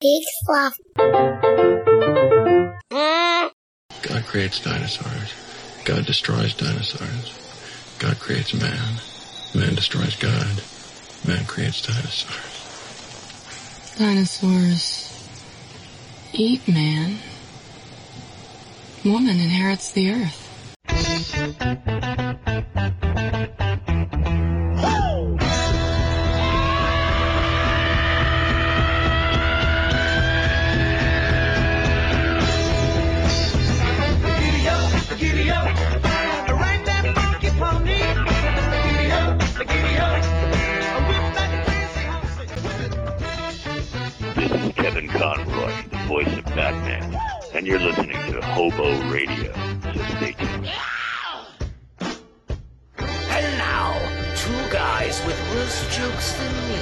Big fluff. God creates dinosaurs. God destroys dinosaurs. God creates man. Man destroys God. Man creates dinosaurs. Dinosaurs eat man. Woman inherits the earth. Voice of Batman, and you're listening to Hobo Radio. So stay tuned. And now, two guys with worse jokes than me,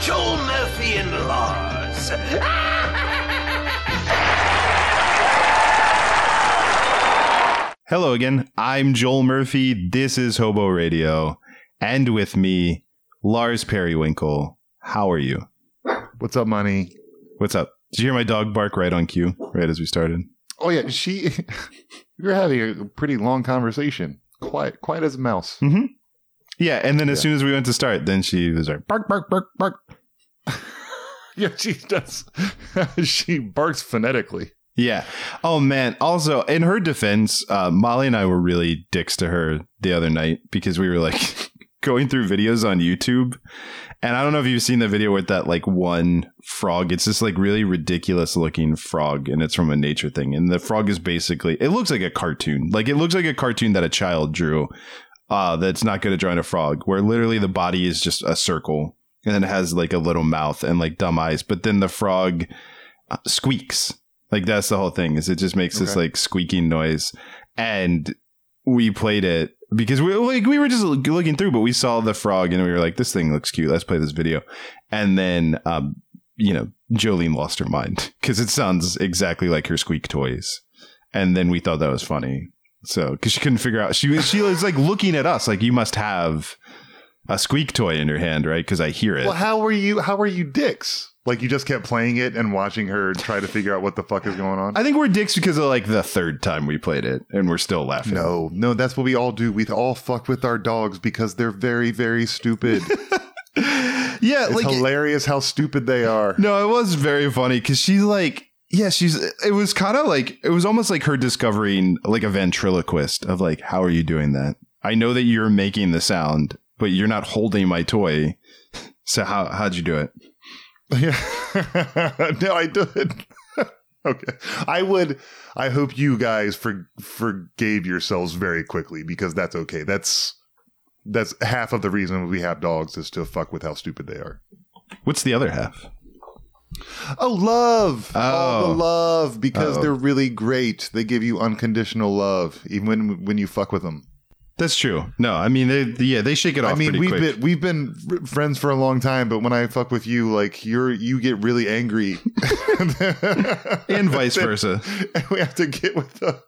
Joel Murphy and Lars. Hello again. I'm Joel Murphy. This is Hobo Radio. And with me, Lars Periwinkle. How are you? What's up, money? What's up? Did you hear my dog bark right on cue, right as we started? Oh yeah, she. we were having a pretty long conversation. Quiet, quiet as a mouse. Mm-hmm. Yeah, and then as Yeah. soon as we went to start, then she was like, bark, bark, bark, bark. Yeah, she does. she barks phonetically. Yeah. Oh man. Also, in her defense, uh, Molly and I were really dicks to her the other night because we were like going through videos on YouTube, and I don't know if you've seen the video with that like one frog. It's this like really ridiculous looking frog, and it's from a nature thing. And the frog is basically it looks like a cartoon. Like it looks like a cartoon that a child drew. Uh, that's not good at drawing a frog, where literally the body is just a circle, and then it has like a little mouth and like dumb eyes. But then the frog uh, squeaks. Like that's the whole thing. Is it just makes this like squeaking noise, and we played it because we like we were just looking through, but we saw the frog and we were like, this thing looks cute. Let's play this video, and then um, you know, Jolene lost her mind because it sounds exactly like her squeak toys, and then we thought that was funny. So because she couldn't figure out, she was she was like looking at us like you must have a squeak toy in your hand, right? Because I hear it. Well, how were you? How were you dicks? Like you just kept playing it and watching her try to figure out what the fuck is going on. I think we're dicks because of like the third time we played it, and we're still laughing. no, no, that's what we all do. We all fuck with our dogs because they're very, very stupid. yeah, it's like hilarious how stupid they are. no, it was very funny because she's like, yeah, she's. It was kind of like it was almost like her discovering like a ventriloquist of like, how are you doing that? I know that you're making the sound, but you're not holding my toy. So how how'd you do it? Yeah. no, I did. okay. I would I hope you guys for, forgave yourselves very quickly because that's okay. That's that's half of the reason we have dogs is to fuck with how stupid they are. What's the other half? Oh, love. All Oh. the love because Uh-oh. they're really great. They give you unconditional love even when when you fuck with them. That's true. No, I mean, they, yeah, they shake it off. I mean, we've quick. been we've been friends for a long time, but when I fuck with you, like you're you get really angry, and vice versa. and we have to get with the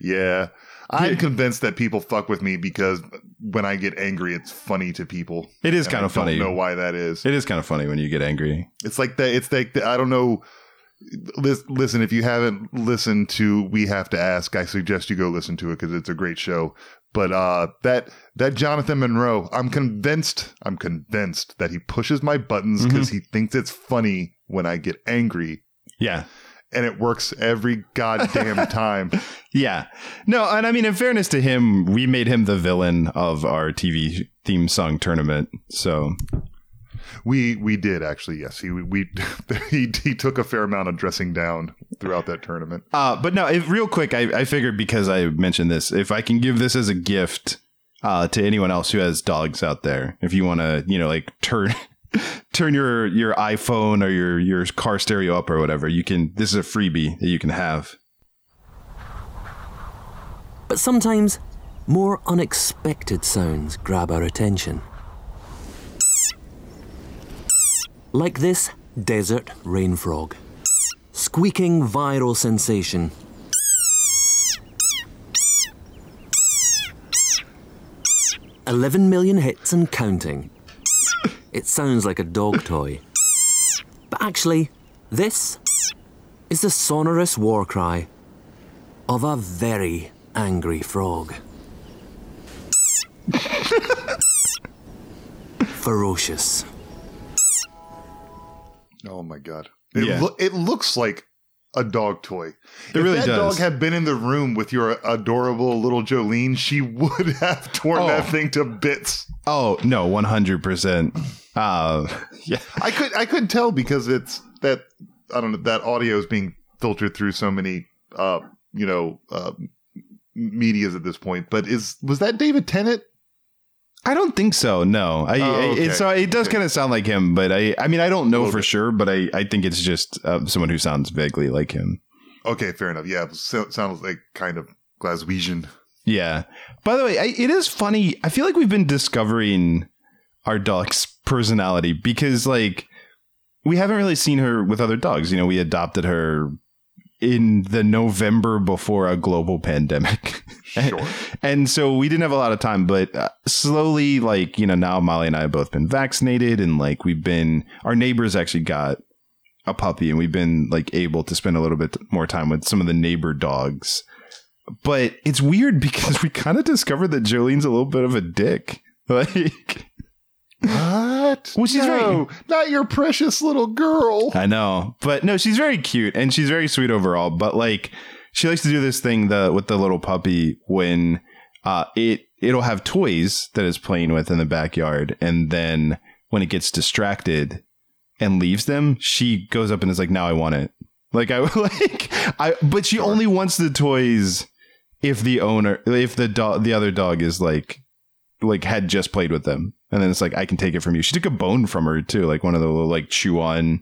yeah i'm convinced that people fuck with me because when i get angry it's funny to people It is kind I of funny. don't know why that is It is kind of funny when you get angry. it's like that it's like the, i don't know listen if you haven't listened to we have to ask i suggest you go listen to it because it's a great show but uh that that jonathan monroe i'm convinced i'm convinced that he pushes my buttons because he thinks it's funny when i get angry Yeah. and it works every goddamn time Yeah. No, and I mean, in fairness to him, we made him the villain of our TV theme song tournament. So, We we did actually yes he we he he took a fair amount of dressing down throughout that tournament. uh, but no, if, real quick, I, I figured because I mentioned this, if I can give this as a gift uh, to anyone else who has dogs out there, if you want to, you know, like turn. Turn your, your iPhone or your, your car stereo up or whatever. You can. This is a freebie that you can have. But sometimes more unexpected sounds grab our attention. Like this desert rain frog. Squeaking viral sensation. Eleven million hits and counting. It sounds like a dog toy. But actually, This is the sonorous war cry of a very angry frog. Ferocious. Oh my god! It, Yeah. loo- it looks like a dog toy. It if really that does. dog had been in the room with your adorable little Jolene, she would have torn Oh. that thing to bits. Oh no, one hundred percent. Uh, yeah, I could I couldn't tell because it's that I don't know that audio is being filtered through so many uh you know uh medias at this point. But is was that David Tennant? I don't think so. No, I, Oh, okay. it's uh, it does kind of sound like him, but I I mean I don't know for bit. sure, but I I think it's just uh, someone who sounds vaguely like him. Okay, fair enough. Yeah, so, sounds like kind of Glaswegian. Yeah. By the way, I, it is funny. I feel like we've been discovering our dog's personality because, like, we haven't really seen her with other dogs. You know, we adopted her in the November before a global pandemic. Sure. and so we didn't have a lot of time, but uh, slowly, like, you know, now Molly and I have both been vaccinated and, like, we've been, our neighbors actually got a puppy and we've been, like, able to spend a little bit more time with some of the neighbor dogs but it's weird because we kind of discovered that Jolene's a little bit of a dick. Like, What? Well, she's no, not your precious little girl. I know, but no, she's very cute and she's very sweet overall. But like, she likes to do this thing the with the little puppy when uh it it'll have toys that it's playing with in the backyard, and then when it gets distracted and leaves them, she goes up and is like, "Now I want it." Like I like I, but she only wants the toys if the owner, if the dog, the other dog is like, like had just played with them, and then it's like, I can take it from you. She took a bone from her too, like one of the little like chew on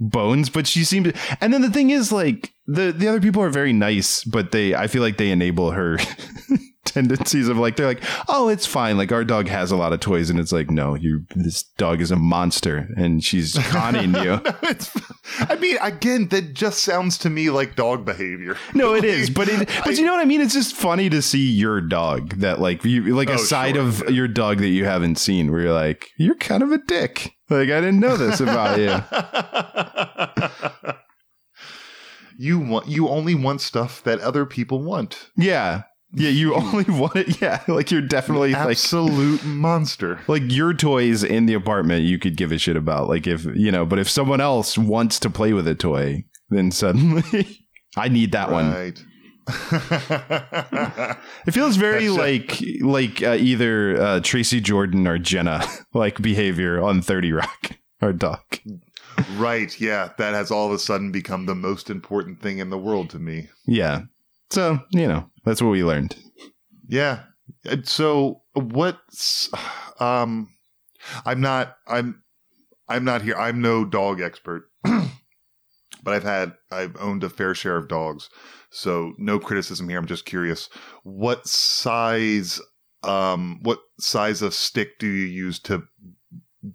bones, but she seemed. And then the thing is, like the the other people are very nice, but they, I feel like they enable her. tendencies of like they're like oh it's fine like our dog has a lot of toys and it's like no you this dog is a monster and she's conning you it's, I mean, again, that just sounds to me like dog behavior. No, it is, but it, but you know what I mean. It's just funny to see your dog that like you like a Oh, side sure, of yeah. your dog that you haven't seen where you're like you're kind of a dick. Like I didn't know this about you. you want you only want stuff that other people want. Yeah, yeah. You only want it. Yeah, like you're definitely like Absolute monster. like your toys in the apartment. You could give a shit about like if you know, but if someone else wants to play with a toy, then suddenly I need that one. It feels very That's, like like uh, either uh, Tracy Jordan or Jenna like behavior on Thirty Rock. or dog. right. Yeah. That has all of a sudden become the most important thing in the world to me. Yeah. So you know that's what we learned. Yeah. So what's um I'm not I'm I'm not here. I'm no dog expert. but I've had I've owned a fair share of dogs. So no criticism here. I'm just curious. What size um what size of stick do you use to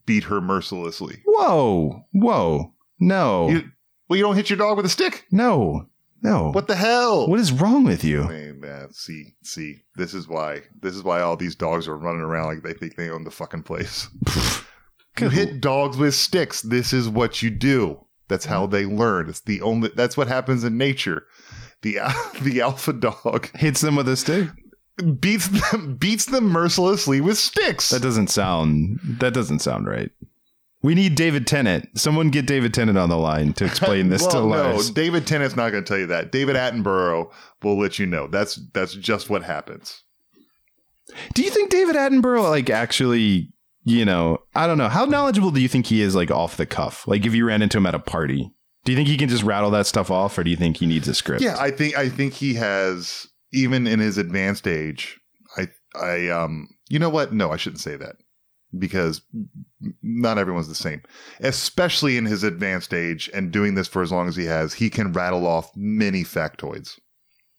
beat her mercilessly? Whoa, whoa, no, You well you don't hit your dog with a stick? no, no. What the hell? What is wrong with you? Man, man, see, see, this is why, this is why all these dogs are running around like they think they own the fucking place. you hit dogs with sticks. This is what you do. That's how they learn. It's the only. That's what happens in nature. The the alpha dog Hits them with a stick. beats them beats them mercilessly with sticks. That doesn't sound. That doesn't sound right. We need David Tennant. Someone get David Tennant on the line to explain this well, to no, Lars. David Tennant's not going to tell you that. David Attenborough will let you know. That's that's just what happens. Do you think David Attenborough like actually? You know, I don't know. How knowledgeable do you think he is, like off the cuff? Like, if you ran into him at a party, do you think he can just rattle that stuff off, or do you think he needs a script? Yeah, I think I think he has even in his advanced age. I I um you know what? No, I shouldn't say that because not everyone's the same. Especially in his advanced age and doing this for as long as he has, he can rattle off many factoids.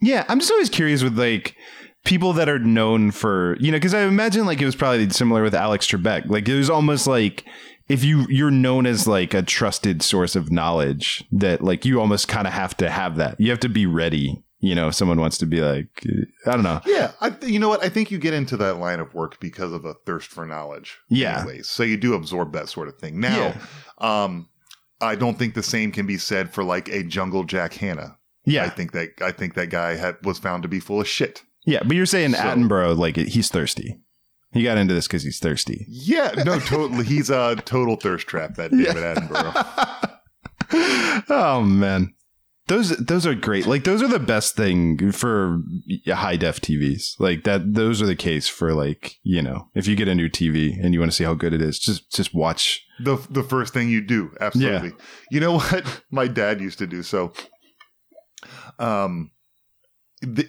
Yeah, I'm just always curious with like people that are known for you know because I imagine like it was probably similar with Alex Trebek. Like it was almost like if you you're known as like a trusted source of knowledge that like you almost kind of have to have that. You have to be ready. You know, someone wants to be like, I don't know. Yeah, I you know what? I think you get into that line of work because of a thirst for knowledge. Yeah. Anyways, so you do absorb that sort of thing. Now, um, I don't think the same can be said for like a jungle Jack Hanna. Yeah, I think that I think that guy had, was found to be full of shit. yeah. But you're saying So- Attenborough, like he's thirsty. He got into this because he's thirsty. Yeah, no, totally. He's a total thirst trap. That David Attenborough. oh man, those those are great. Like those are the best thing for high def TVs. Like that. Those are the case for like you know if you get a new TV and you want to see how good it is, just just watch. the the first thing you do absolutely you know what my dad used to do so um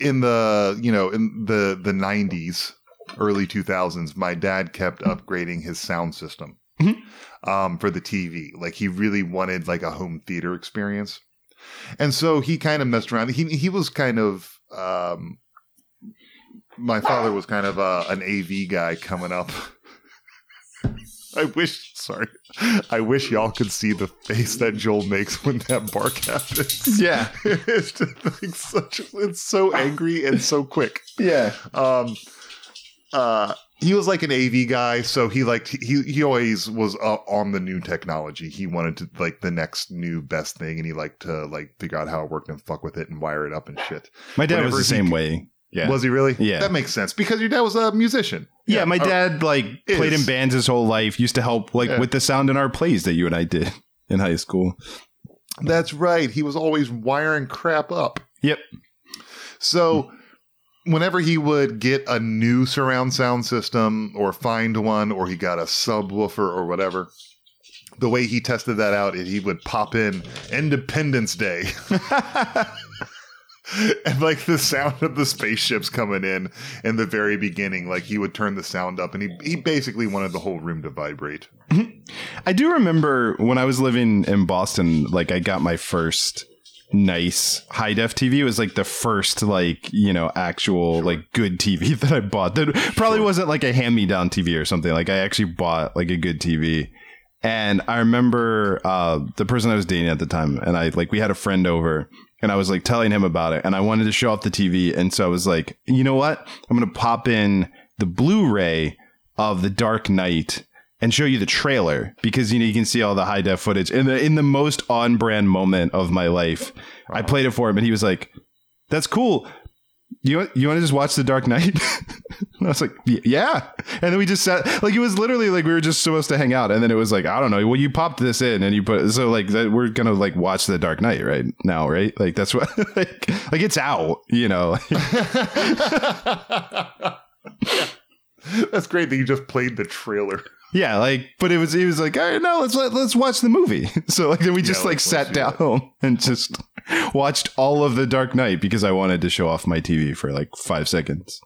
in the you know in the the 90s early 2000s my dad kept upgrading his sound system um for the tv like he really wanted like a home theater experience and so he kind of messed around he he was kind of um my father was kind of uh, an AV guy coming up I wish, sorry, I wish y'all could see the face that Joel makes when that bark happens. Yeah, it's just like such, it's so angry and so quick. yeah. Um, uh, he was like an AV guy, so he liked he he always was uh, on the new technology. He wanted to like the next new best thing, and he liked to like figure out how it worked and fuck with it and wire it up and shit. My dad Whenever was the same way. Yeah. Was he really? Yeah. that makes sense because your dad was a musician. yeah, my dad like is. played in bands his whole life. Used to help like Yeah. with the sound in our plays that you and I did in high school. That's right. He was always wiring crap up. Yep. So whenever he would get a new surround sound system or find one or he got a subwoofer or whatever, the way he tested that out is he would pop in Independence Day. and like the sound of the spaceships coming in in the very beginning, like he would turn the sound up and he, he basically wanted the whole room to vibrate. I do remember when I was living in Boston, like I got my first nice high def TV. Was like the first like, you know, actual like good TV that I bought. That probably wasn't like a hand me down TV or something. Like I actually bought like a good TV. And I remember uh the person I was dating at the time and I like we had a friend over and I was like telling him about it and I wanted to show off the TV and so I was like, "You know what? I'm going to pop in the Blu-ray of The Dark Knight and show you the trailer because you know you can see all the high def footage in the in the most on brand moment of my life. I played it for him and he was like, "That's cool. You want, you want to just watch The Dark Knight?" and I was like, "Yeah." And then we just sat like it was literally like we were just supposed to hang out and then it was like, I don't know, well you popped this in and you put so like that we're going to like watch The Dark Knight right now, right? Like that's what like like it's out, you know. That's great that you just played the trailer. Yeah, like, but it was it was like, all right, no, let's let, let's watch the movie. So like, then we just Yeah, like sat let's do that. down and just watched all of the Dark Knight because I wanted to show off my TV for like five seconds.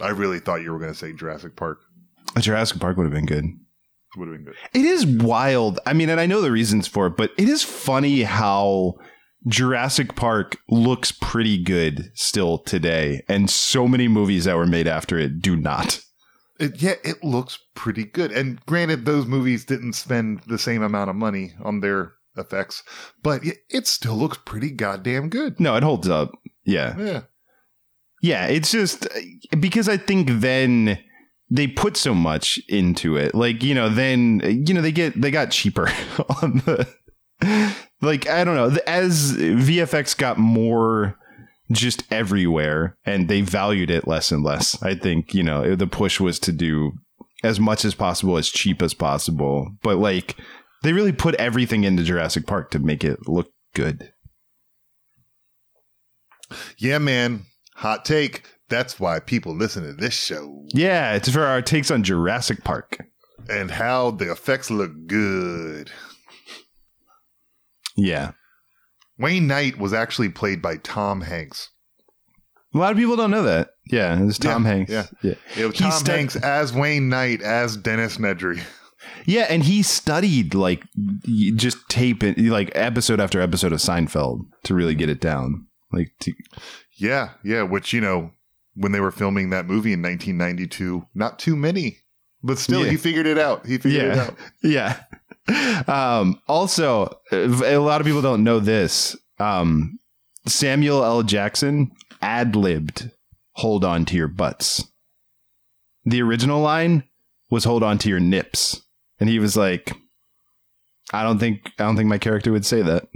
I really thought you were going to say Jurassic Park. Uh, Jurassic Park would have been good. Would have been good. It is wild. I mean, and I know the reasons for it, but it is funny how Jurassic Park looks pretty good still today, and so many movies that were made after it do not. It, yeah, it looks pretty good. And granted, those movies didn't spend the same amount of money on their effects, but it, it still looks pretty goddamn good. No, it holds up. Yeah. Yeah. Yeah, it's just because I think then they put so much into it. Like, you know, then you know, they get they got cheaper on the like I don't know, as VFX got more just everywhere and they valued it less and less. I think, you know, the push was to do as much as possible as cheap as possible. But like they really put everything into Jurassic Park to make it look good. Yeah, man. Hot take. That's why people listen to this show Yeah, it's for our takes on Jurassic Park. and how the effects look good. Yeah. Wayne Knight was actually played by Tom Hanks. A lot of people don't know that. Yeah, it was Tom Yeah, Hanks. yeah. yeah. It was He Tom Hanks as Wayne Knight as Dennis Nedry. Yeah, and he studied like just tape it like episode after episode of Seinfeld to really get it down. Like, to, Yeah, yeah. Which you know, when they were filming that movie in 1992, not too many, but still, Yeah. he figured it out. He figured it out. yeah. Um, also, a lot of people don't know this. Um, Samuel L. Jackson ad libbed "Hold on to your butts." The original line was "Hold on to your nips," and he was like, I don't think I don't think my character would say that.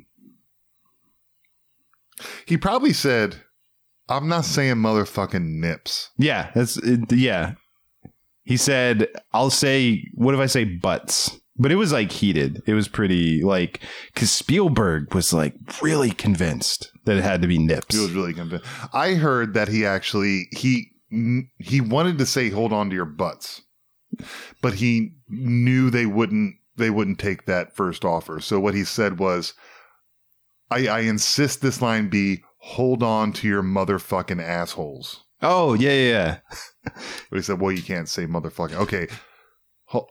He probably said, "I'm not saying motherfucking nips." Yeah, that's it, yeah. He said, "I'll say what if I say butts?" But it was like heated. It was pretty like because Spielberg was like really convinced that it had to be nips. He was really convinced. I heard that he actually he he wanted to say hold on to your butts, but he knew they wouldn't they wouldn't take that first offer. So what he said was, I, I insist this line be hold on to your motherfucking assholes. oh yeah, yeah, yeah. But he said, well, you can't say motherfucking. Okay,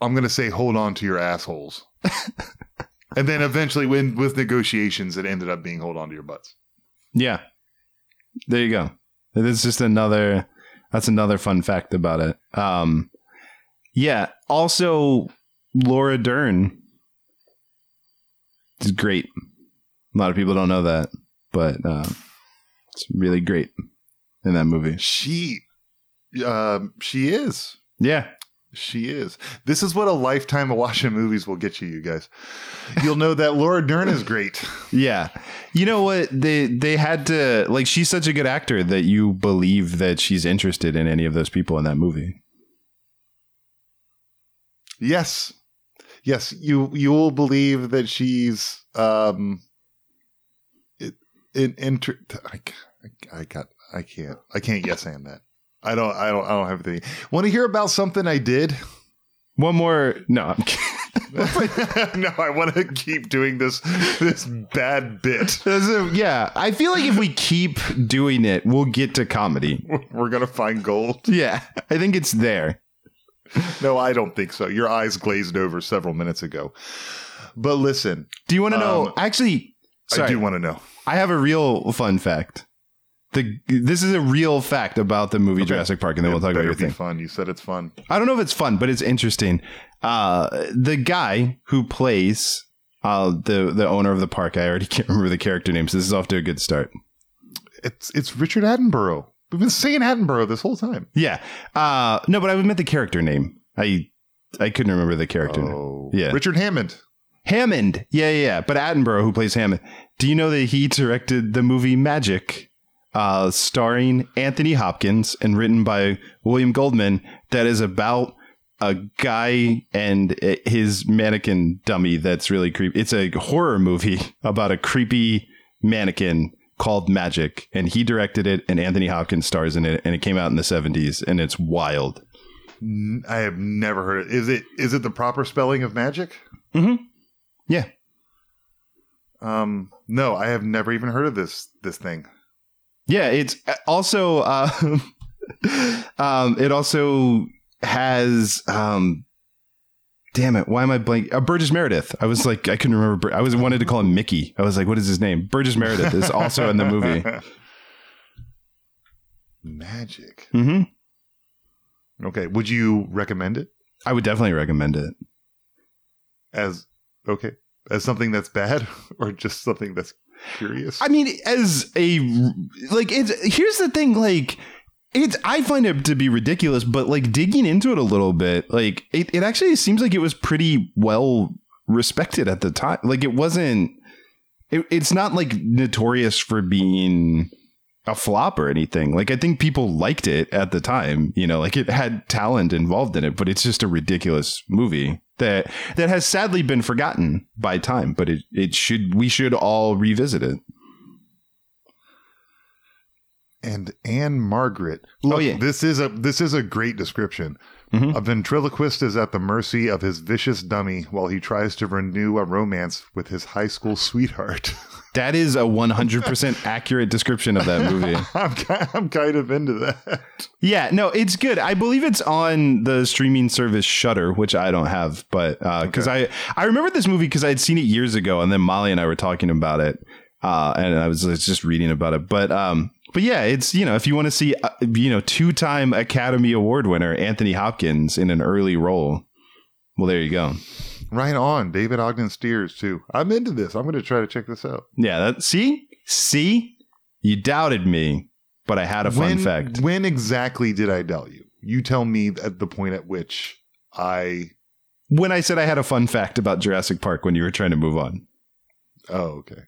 I'm going to say hold on to your assholes. and then eventually, when with negotiations, it ended up being hold on to your butts. Yeah. There you go. That's just another that's another fun fact about it. Um yeah, also Laura Dern is great. A lot of people don't know that, but uh, it's really great in that movie. She, um, she is. Yeah. She is. This is what a lifetime of watching movies will get you, you guys. You'll know that Laura Dern is great. Yeah. You know what? They they had to like she's such a good actor that you believe that she's interested in any of those people in that movie. Yes. Yes, you you will believe that she's um it, in inter I, I got I can't I can't yes and that. I don't I don't I don't have anything. Want to hear about something I did? One more no, I'm kidding. no, I want to keep doing this this bad bit. Yeah, I feel like if we keep doing it, we'll get to comedy. We're gonna find gold. Yeah, I think it's there. No, I don't think so. Your eyes glazed over several minutes ago. But listen, Do you want to know? Um, Actually, sorry, I do want to know. I have a real fun fact. The this is a real fact about the movie Jurassic Park, and then we'll talk about your thing. fun. You said it's fun. I don't know if it's fun, but it's interesting. Uh, the guy who plays uh, the the owner of the park, I already can't remember the character name, so this is off to a good start. It's it's Richard Attenborough. We've been saying Attenborough this whole time. Yeah, uh, no, but I meant the character name. I I couldn't remember the character name. Oh, Yeah. Richard Hammond. Hammond, yeah, yeah, yeah. But Attenborough, who plays Hammond, do you know that he directed the movie Magic, uh, starring Anthony Hopkins and written by William Goldman? That is about a guy and his mannequin dummy. That's really creepy. It's a horror movie about a creepy mannequin called Magic, and he directed it, and Anthony Hopkins stars in it, and it came out in the seventies, and it's wild. I have never heard it. Is it is it the proper spelling of magic? Mm-hmm. Yeah, Um, no, I have never even heard of this this thing. Yeah, it's also uh, um, it also has um, damn it, why am I blank? Uh, Burgess Meredith. I was like, I couldn't remember. I was wanted to call him Mickey. I was like, what is his name? Burgess Meredith is also in the movie. Magic. hmm Okay, would you recommend it I would definitely recommend it. as okay as something that's bad or just something that's curious? I mean, as a like, it's here's the thing, like. It's I find it to be ridiculous, but like digging into it a little bit, like it, it actually seems like it was pretty well respected at the time. Like it wasn't it, it's not like notorious for being a flop or anything. Like I think people liked it at the time, you know, like it had talent involved in it, but it's just a ridiculous movie that that has sadly been forgotten by time, but it it should we should all revisit it. and Ann-Margret. Oh, Look, yeah. this is a this is a great description. Mhm. A ventriloquist is at the mercy of his vicious dummy while he tries to renew a romance with his high school sweetheart. That is a 100% accurate description of that movie. I'm I'm kind of into that. Yeah, no, it's good. I believe it's on the streaming service Shudder, which I don't have, but because I I remember this movie because I had seen it years ago, and then Molly and I were talking about it, uh, and I was just reading about it. But um, but yeah, it's you know if you want to see uh, you know two time Academy Award winner Anthony Hopkins in an early role, well there you go. Right on, David Ogden Stiers too. I'm into this. I'm going to try to check this out. Yeah, that see see you doubted me, but I had a fun when, fact. When exactly did I doubt you? You tell me at the point at which I when I said I had a fun fact about Jurassic Park when you were trying to move on. Oh, okay.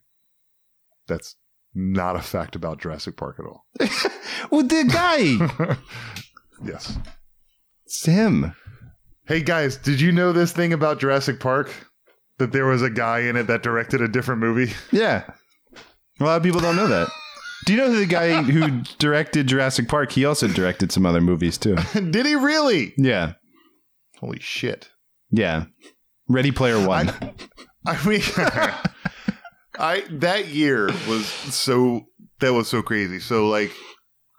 That's not a fact about Jurassic Park at all. Well, the guy, Yes. it's him. Hey guys, did you know this thing about Jurassic Park? That there was a guy in it that directed a different movie? Yeah. A lot of people don't know that. Do you know the guy who directed Jurassic Park? He also directed some other movies too. Did he really? Yeah. Holy shit. Yeah. Ready Player One. I mean, I that year was so that was so crazy. So like,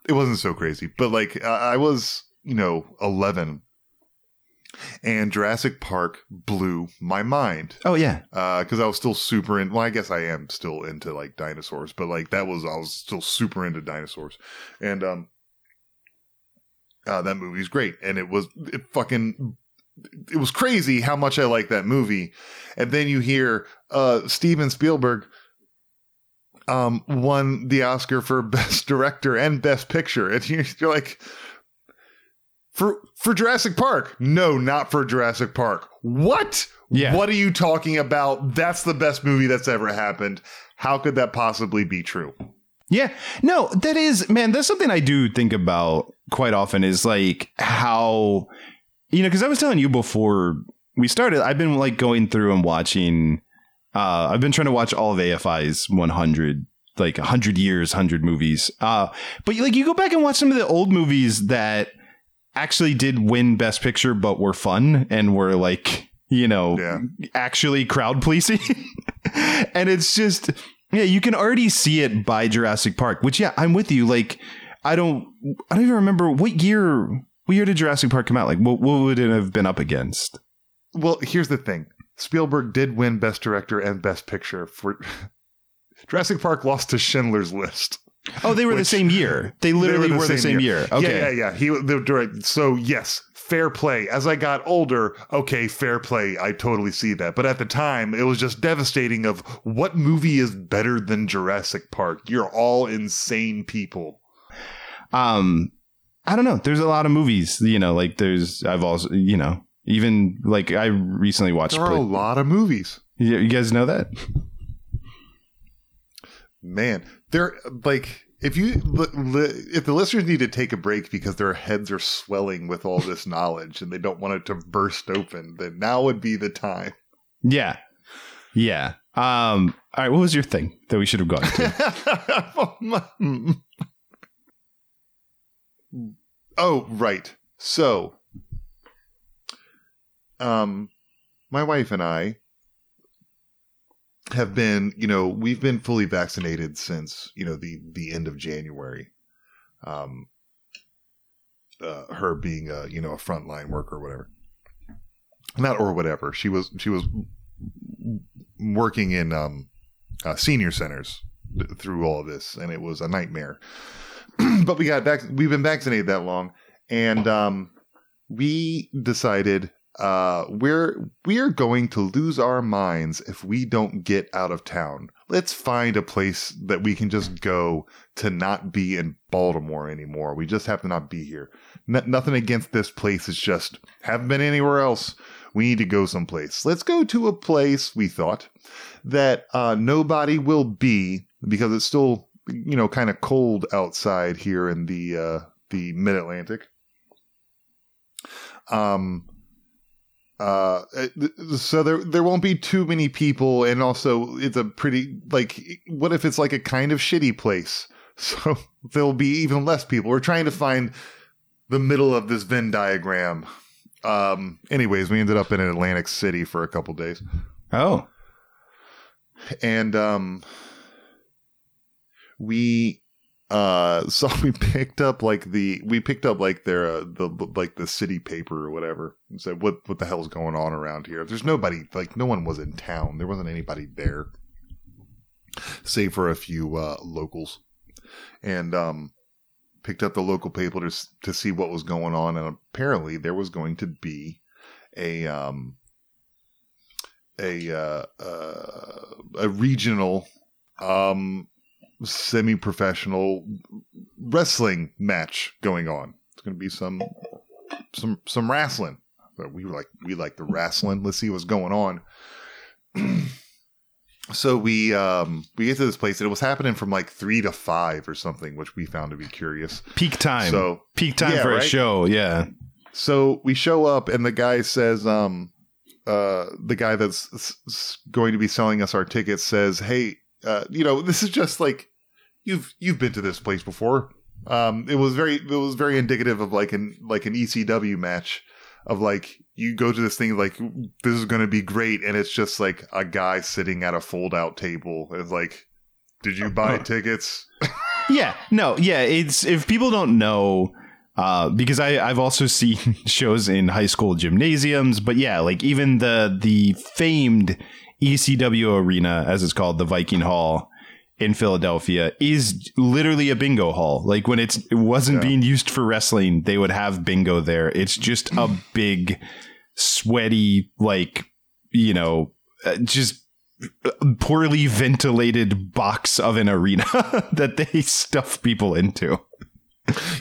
it wasn't so crazy, but like I I was you know eleven, and Jurassic Park blew my mind oh yeah. because I was still super in. Well, I guess I am still into like dinosaurs, but like that was I was still super into dinosaurs, and um, uh, that movie's great, and it was it fucking it was crazy how much I like that movie, and then you hear uh Steven Spielberg um won the Oscar for best director and best picture, and you're, you're like. For for Jurassic Park? No, not for Jurassic Park. What? Yeah. What are you talking about? That's the best movie that's ever happened. How could that possibly be true? Yeah. No, that is, man, that's something I do think about quite often is like how, you know, because I was telling you before we started, I've been like going through and watching, uh, I've been trying to watch all of AFI's 100, like 100 years, 100 movies. Uh, but like you go back and watch some of the old movies that actually did win Best Picture, but were fun and were like, you know, Yeah. actually crowd pleasing. and it's just, yeah, you can already see it by Jurassic Park, which, yeah, I'm with you. Like, I don't, I don't even remember what year, what year did Jurassic Park come out? Like, what, what would it have been up against? Well, here's the thing. Spielberg did win Best Director and Best Picture for Jurassic Park lost to Schindler's List. Oh, they were the same year. They literally They were the same year. Okay. Yeah, yeah, yeah. He the direct. So yes, fair play. As I got older, okay, fair play. I totally see that. But at the time, it was just devastating. Of what movie is better than Jurassic Park? You're all insane people. Um, I don't know. There's a lot of movies, you know, like there's, I've also, you know, even like I recently watched. There are a lot of movies. you you guys know that? Man, they're like if you if the listeners need to take a break because their heads are swelling with all this knowledge and they don't want it to burst open, then now would be the time. Yeah. Yeah. Um, all right. What was your thing that we should have gone to? oh, right. So, um, my wife and I have been, you know, we've been fully vaccinated since, you know, the the end of January. Um, uh, her being a, you know, a frontline worker or whatever. Not or whatever. She was she was working in um uh, senior centers th- through all of this and it was a nightmare. but we got back we've been vaccinated that long. And um we decided uh we're we're going to lose our minds if we don't get out of town. Let's find a place that we can just go to not be in baltimore anymore. We just have to not be here. N- nothing against this place. It's just haven't been anywhere else. We need to go someplace. Let's go to a place we thought that uh nobody will be because it's still you know kind of cold outside here in the uh the mid atlantic um uh so there there won't be too many people and also it's a pretty like what if it's like a kind of shitty place? So there'll be even less people. We're trying to find the middle of this venn diagram. Um anyways we ended up in atlantic city for a couple days. Oh, and um we uh so we picked up like the we picked up like their uh, the like the city paper or whatever and said what what the hell's going on around here? There's nobody like no one was in town. There wasn't anybody there save for a few uh locals. And um picked up the local paper to to see what was going on and apparently there was going to be a um a uh, uh, a regional um semi-professional wrestling match going on. It's going to be some some some wrestling. but we were like, we like the wrestling. Let's see what's going on. so we um we get to this place and it was happening from like three to five or something, which we found to be curious. Peak time. So- peak time Yeah, for a show. Yeah. So we show up and the guy says, um, uh, the guy that's going to be selling us our tickets says, "Hey, uh, you know, this is just like you've you've been to this place before. Um, it was very it was very indicative of like an like an ECW match of like you go to this thing like this is going to be great, and it's just like a guy sitting at a fold out table. and like, did you buy tickets? Yeah, no, yeah. It's if people don't know, uh, because I I've also seen shows in high school gymnasiums, but yeah, like even the the famed ECW arena, as it's called, the Viking Hall in Philadelphia, is literally a bingo hall. Like when it's it wasn't Yeah. being used for wrestling, they would have bingo there. It's just a big, sweaty, like you know, uh, just poorly ventilated box of an arena that they stuff people into.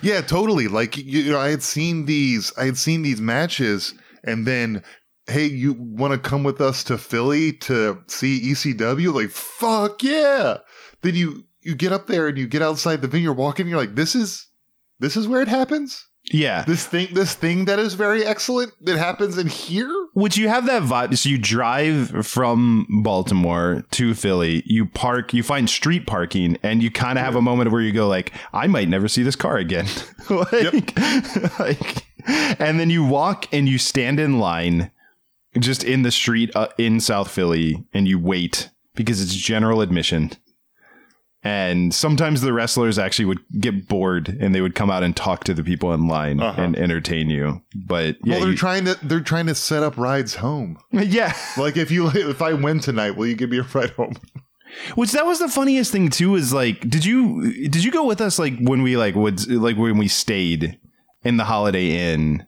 Yeah, totally. Like you know, I had seen these, I had seen these matches, and then, hey, you want to come with us to Philly to see ECW? Like, fuck yeah! Then you you get up there and you get outside the venue, you're walking, you're like, this is this is where it happens. Yeah. This thing, this thing that is very excellent that happens in here. Would you have that vibe? So you drive from Baltimore to Philly, you park, you find street parking, and you kind of have a moment where you go like, I might never see this car again. like, like, and then you walk and you stand in line just in the street uh, in South Philly and you wait because it's general admission. And sometimes the wrestlers actually would get bored and they would come out and talk to the people in line Uh-huh. and entertain you. But yeah, well, they're you- trying to they're trying to set up rides home. yeah. Like if you if I win tonight, will you give me a ride home? Which that was the funniest thing too is like did you did you go with us like when we like would like when we stayed in the Holiday Inn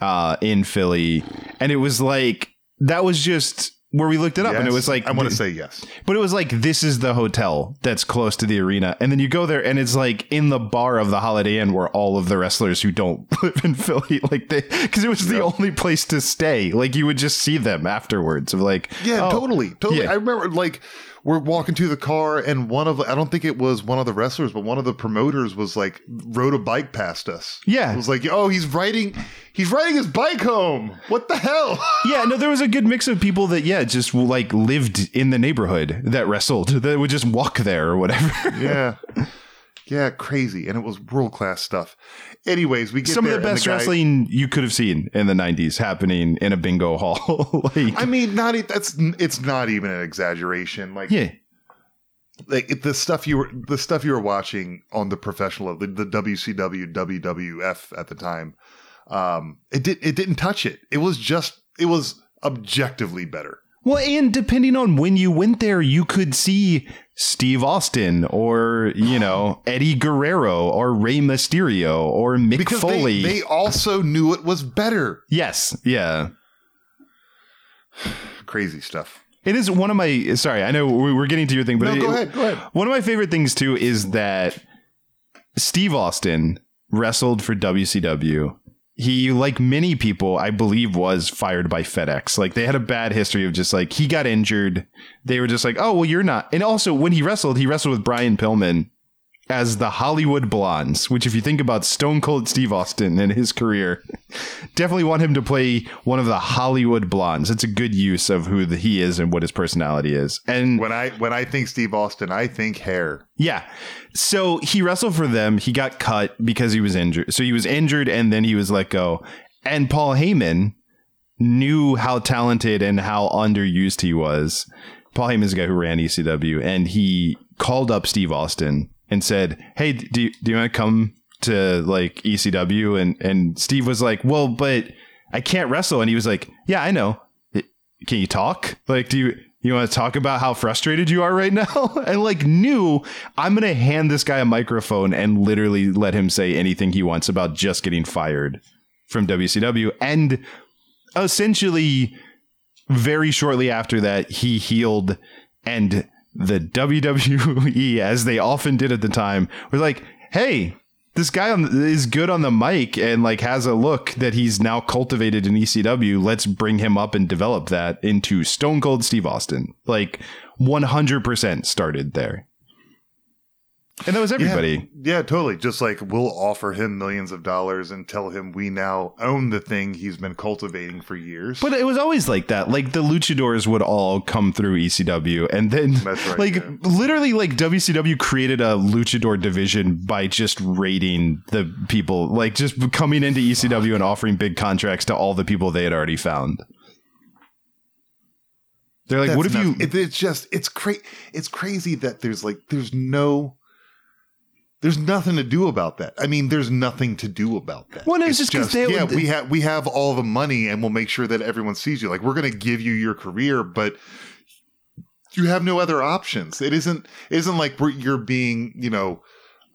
uh in Philly and it was like that was just where we looked it up and it was like I want to say yes. but it was like this is the hotel that's close to the arena and then you go there and it's like in the bar of the Holiday Inn where all of the wrestlers who don't live in Philly like they cuz it was the only place to stay like you would just see them afterwards of like Yeah, oh, totally, totally. yeah. I remember like we're walking to the car, and one of I don't think it was one of the wrestlers, but one of the promoters was like rode a bike past us. Yeah. it was like, oh, he's riding, he's riding his bike home. What the hell? Yeah, no, there was a good mix of people that, yeah, just like lived in the neighborhood that wrestled, that would just walk there or whatever. yeah, yeah, crazy, and it was world class stuff. Anyways, we get Some of the best guy- wrestling you could have seen in the 90s happening in a bingo hall. like, I mean, not that's it's not even an exaggeration. Like, yeah. like it- the stuff you were the stuff you were watching on the professional the, the WCW WWF at the time um it did it didn't touch it it was just it was objectively better Well, and depending on when you went there, you could see Steve Austin or, you know, Eddie Guerrero or Rey Mysterio or Mick because Foley. they, they also knew it was better yes. Yeah. crazy stuff It is one of my. Sorry, I know we- we're getting to your thing, but no it- go ahead go ahead One of my favorite things too is that Steve Austin wrestled for WCW. He, like many people, I believe, was fired by FedEx. Like they had a bad history of just like he got injured. They were just like, oh well, you're not. And also, when he wrestled, he wrestled with Brian Pillman as the Hollywood Blondes. Which, if you think about Stone Cold Steve Austin and his career, definitely want him to play one of the Hollywood Blondes. It's a good use of who the, he is and what his personality is. And when i when i think steve austin i think hair yeah. So he wrestled for them. He got cut because he was injured. So he was injured and then he was let go. And Paul Heyman knew how talented and how underused he was. Paul Heyman's the guy who ran ECW and he called up Steve Austin and said, Hey, do you, do you want to come to like ECW? And, and Steve was like, Well, but I can't wrestle. And he was like, Yeah, I know. Can you talk? Like, do you, you want to talk about how frustrated you are right now? and like knew I'm to hand this guy a microphone and literally let him say anything he wants about just getting fired from WCW. And essentially, very shortly after that, he healed and the WWE, as they often did at the time, was like, hey, this guy on is good on the mic and like has a look that he's now cultivated in ECW. Let's bring him up and develop that into Stone Cold Steve Austin. Like 100% started there. And that was everybody. Yeah, yeah, totally. Just like we'll offer him millions of dollars and tell him we now own the thing he's been cultivating for years. But it was always like that. Like the luchadors would all come through ECW, and then right, like yeah. literally, like WCW created a luchador division by just raiding the people, like just coming into ECW and offering big contracts to all the people they had already found. They're like, That's what if you? It, it's just it's cra- It's crazy that there's like there's no. There's nothing to do about that. I mean, there's nothing to do about that. Well, no, it's just they- yeah, we have we have all the money, and we'll make sure that everyone sees you. Like we're going to give you your career, but you have no other options. It isn't it isn't like we're, you're being you know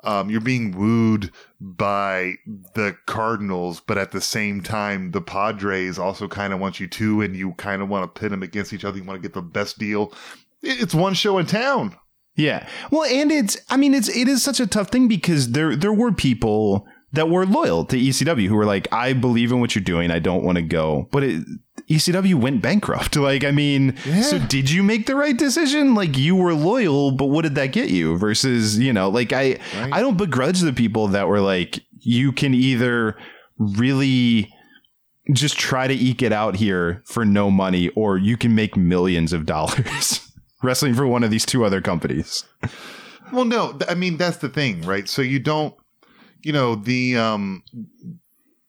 um, you're being wooed by the Cardinals, but at the same time, the Padres also kind of want you too, and you kind of want to pit them against each other. You want to get the best deal. It's one show in town. Yeah. Well, and it's I mean it's it is such a tough thing because there there were people that were loyal to ECW who were like I believe in what you're doing. I don't want to go. But it, ECW went bankrupt. Like I mean, so did you make the right decision? Like you were loyal, but what did that get you versus, you know, like I I don't begrudge the people that were like you can either really just try to eke it out here for no money or you can make millions of dollars wrestling for one of these two other companies. Well, no, I mean that's the thing, right? So you don't, you know, the um,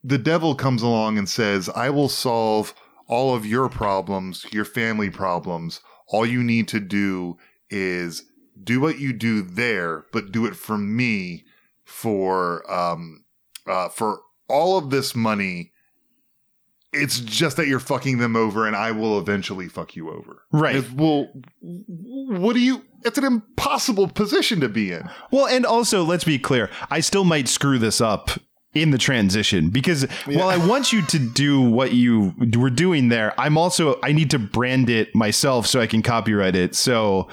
the devil comes along and says, "I will solve all of your problems, your family problems. All you need to do is do what you do there, but do it for me for um, uh, for all of this money." It's just that you're fucking them over, and I will eventually fuck you over. Right. It's- well, what do you? It's an impossible position to be in. Well, and also let's be clear, I still might screw this up in the transition because while I want you to do what you were doing there, I'm also I need to brand it myself so I can copyright it. So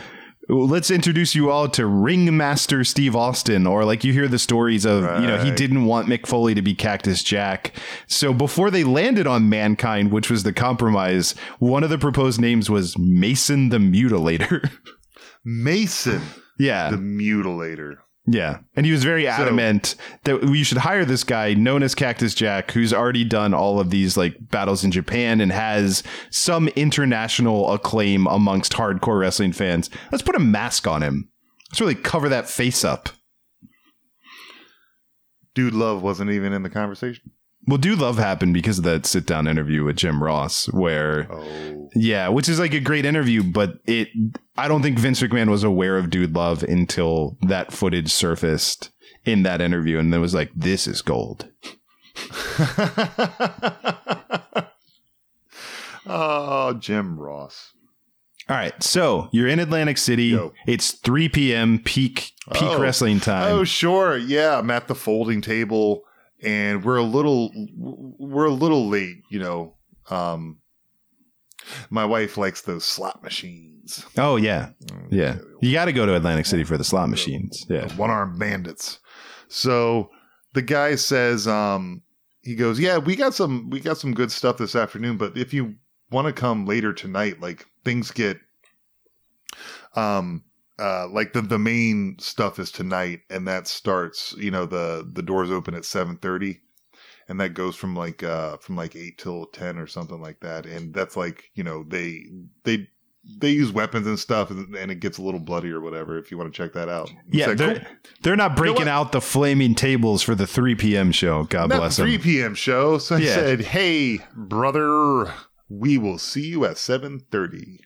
let's introduce you all to Ringmaster Steve Austin, or like you hear the stories of, you know, he didn't want Mick Foley to be Cactus Jack. So before they landed on Mankind, which was the compromise, one of the proposed names was Mason the Mutilator. Mason, yeah. the mutilator. Yeah. And he was very adamant that we should hire this guy known as Cactus Jack, who's already done all of these like battles in Japan and has some international acclaim amongst hardcore wrestling fans. Let's put a mask on him. Let's really cover that face up. Dude Love wasn't even in the conversation. Well, Dude Love happened because of that sit down interview with Jim Ross, where, Oh, yeah, which is like a great interview, but it, I don't think Vince McMahon was aware of Dude Love until that footage surfaced in that interview. And it was like, this is gold. oh, Jim Ross. All right, so you're in Atlantic City. Yo. It's 3 p.m. peak peak Oh. wrestling time. Oh, sure. Yeah, I'm at the folding table, and we're a little we're a little late. You know, um, my wife likes those slot machines, Oh, yeah, yeah. You got to go to Atlantic City for the slot machines. Yeah. one armed bandits. So the guy says, um, he goes, "Yeah, we got some we got some good stuff this afternoon, but if you want to come later tonight, like things get, um." Uh, like the the main stuff is tonight, and that starts. You know the the doors open at seven thirty, and that goes from like uh from like eight till ten or something like that. And that's like you know they they they use weapons and stuff, and, and it gets a little bloody or whatever. If you want to check that out, Yeah, they're, "Cool." they're not breaking what? out the flaming tables for the 3 p.m. show. God not bless the 3 p.m. show. So I Yeah. said, "Hey, brother, we will see you at seven 7.30.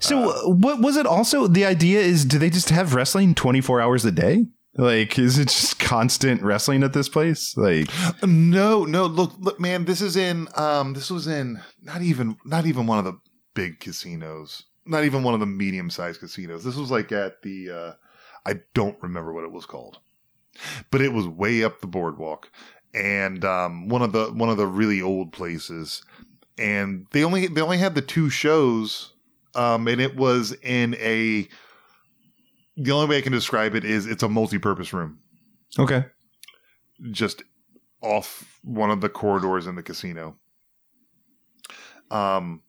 So, uh, what was it also? The idea is do they just have wrestling 24 hours a day? Like, is it just constant wrestling at this place? Like, No, no, look, look, man, this is in um this was in not even not even one of the big casinos. Not even one of the medium-sized casinos. This was like at the uh I don't remember what it was called. But it was way up the boardwalk and um one of the one of the really old places. And they only they only had the two shows um and it was in a the only way I can describe it is it's a multi-purpose room. okay. just off one of the corridors in the casino. Um,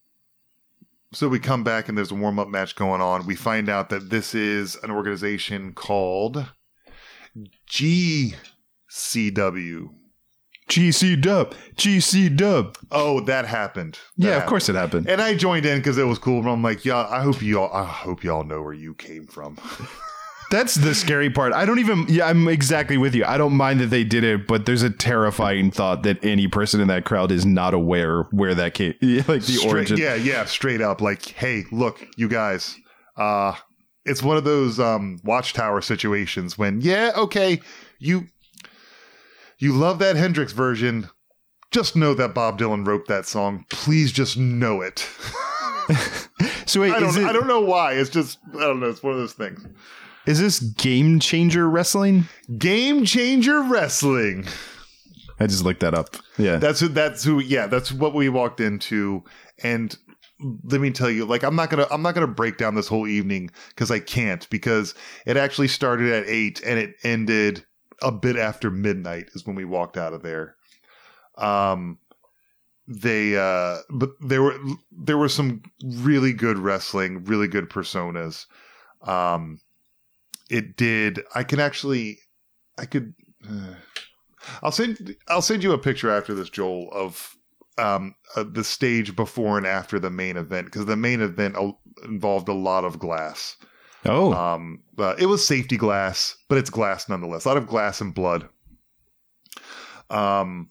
so we come back and there's a warm up match going on. We find out that this is an organization called GCW. GC Dub, GC Dub. Oh, that happened. That Yeah, of happened. course it happened. And I joined in because it was cool. But I'm like, yeah, I hope you all, I hope y'all know where you came from. That's the scary part. I don't even. Yeah, I'm exactly with you. I don't mind that they did it, but there's a terrifying thought that any person in that crowd is not aware where that came. Like the Straight- origin. Yeah, yeah, straight up. Like, hey, look, you guys. Uh it's one of those um watchtower situations when, yeah, okay, you you love that Hendrix version. Just know that Bob Dylan wrote that song. Please just know it. So wait, I don't it, I don't know why. It's just I don't know, it's one of those things. is this game changer wrestling? Game Changer Wrestling. I just looked that up. Yeah. That's who that's who yeah, that's what we walked into and let me tell you like I'm not going to I'm not to break down this whole evening cuz I can't because it actually started at 8 and it ended a bit after midnight is when we walked out of there. Um they uh but there were there were some really good wrestling, really good personas. Um it did I can actually I could uh, I'll send I'll send you a picture after this, Joel, of um, uh, the stage before and after the main event because the main event involved a lot of glass. Oh, Um, uh, it was safety glass, but it's glass nonetheless. A lot of glass and blood. Um,